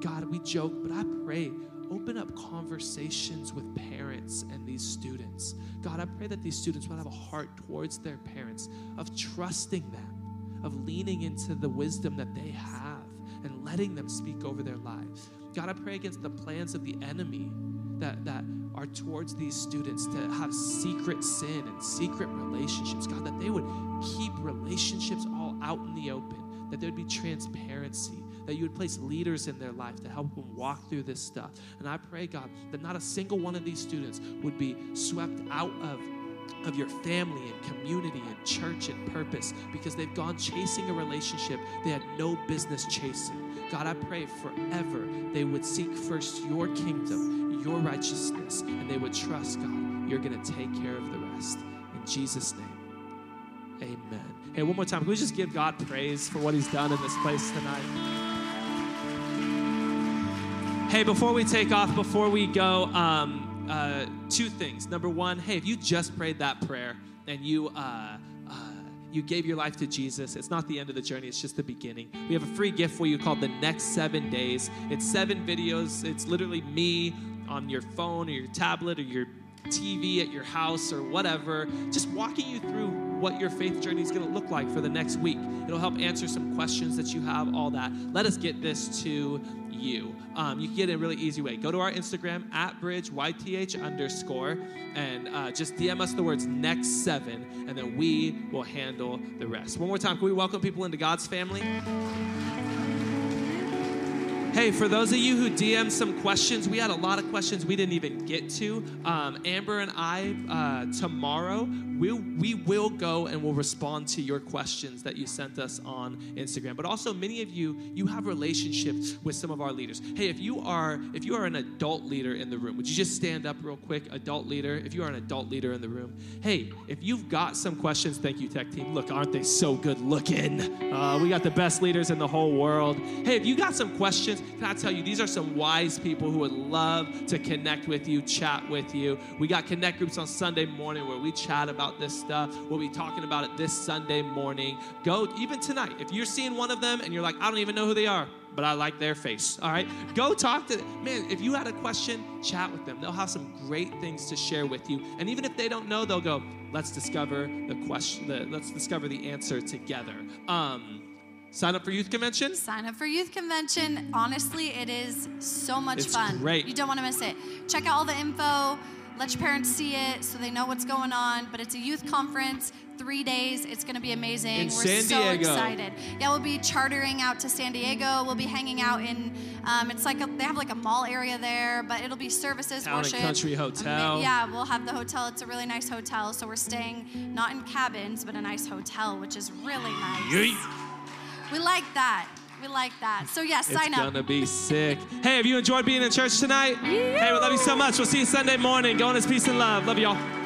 God, we joke, but I pray, open up conversations with parents and these students. God, I pray that these students will have a heart towards their parents of trusting them, of leaning into the wisdom that they have and letting them speak over their lives. God, I pray against the plans of the enemy that, that are towards these students to have secret sin and secret relationships. God, that they would keep relationships all out in the open, that there would be transparency, that you would place leaders in their life to help them walk through this stuff. And I pray, God, that not a single one of these students would be swept out of of your family and community and church and purpose because they've gone chasing a relationship they had no business chasing. God, I pray forever they would seek first your kingdom, your righteousness, and they would trust, God, you're going to take care of the rest. In Jesus' name, amen. Hey, one more time, can we just give God praise for what he's done in this place tonight? Hey, before we take off, before we go, um, uh, two things. Number one, hey, if you just prayed that prayer and you uh, uh, you gave your life to Jesus, it's not the end of the journey. It's just the beginning. We have a free gift for you called the Next Seven Days. It's seven videos. It's literally me on your phone or your tablet or your TV at your house or whatever, just walking you through what your faith journey is going to look like for the next week. It'll help answer some questions that you have, all that. Let us get this to you. Um, you can get it in a really easy way. Go to our Instagram at bridge YTH underscore and uh, just DM us the words next seven, and then we will handle the rest. One more time, can we welcome people into God's family? Hey, for those of you who DM some questions, we had a lot of questions we didn't even get to. Um, Amber and I, uh, tomorrow, we'll, we will go and we'll respond to your questions that you sent us on Instagram. But also, many of you, you have relationships with some of our leaders. Hey, if you are if you are an adult leader in the room, would you just stand up real quick? Adult leader, if you are an adult leader in the room, hey, if you've got some questions, thank you, tech team. Look, aren't they so good looking? Uh, we got the best leaders in the whole world. Hey, if you got some questions, can I tell you, these are some wise people who would love to connect with you, chat with you. We got connect groups on Sunday morning where we chat about this stuff. We'll be talking about it this Sunday morning. Go, even tonight, if you're seeing one of them and you're like, I don't even know who they are, but I like their face. All right, go talk to them. Man, if you had a question, chat with them. They'll have some great things to share with you. And even if they don't know, they'll go, let's discover the question, the, let's discover the answer together. Um, sign up for youth convention. Sign up for youth convention. Honestly, it is so much It's fun. great. You don't want to miss it. Check out all the info. Let your parents see it so they know what's going on. But it's a youth conference, three days. It's going to be amazing. In We're San so Diego. excited. Yeah, we'll be chartering out to San Diego. We'll be hanging out in. Um, it's like a, they have like a mall area there, but it'll be services, Town and worship. Country Hotel. Ama- Yeah, we'll have the hotel. It's a really nice hotel, so we're staying not in cabins, but a nice hotel, which is really nice. We like that. We like that. So yeah, sign up. it's up. gonna be sick. Hey, have you enjoyed being in church tonight? Yeah. Hey, we love you so much. We'll see you Sunday morning. Go in His peace and love. Love y'all.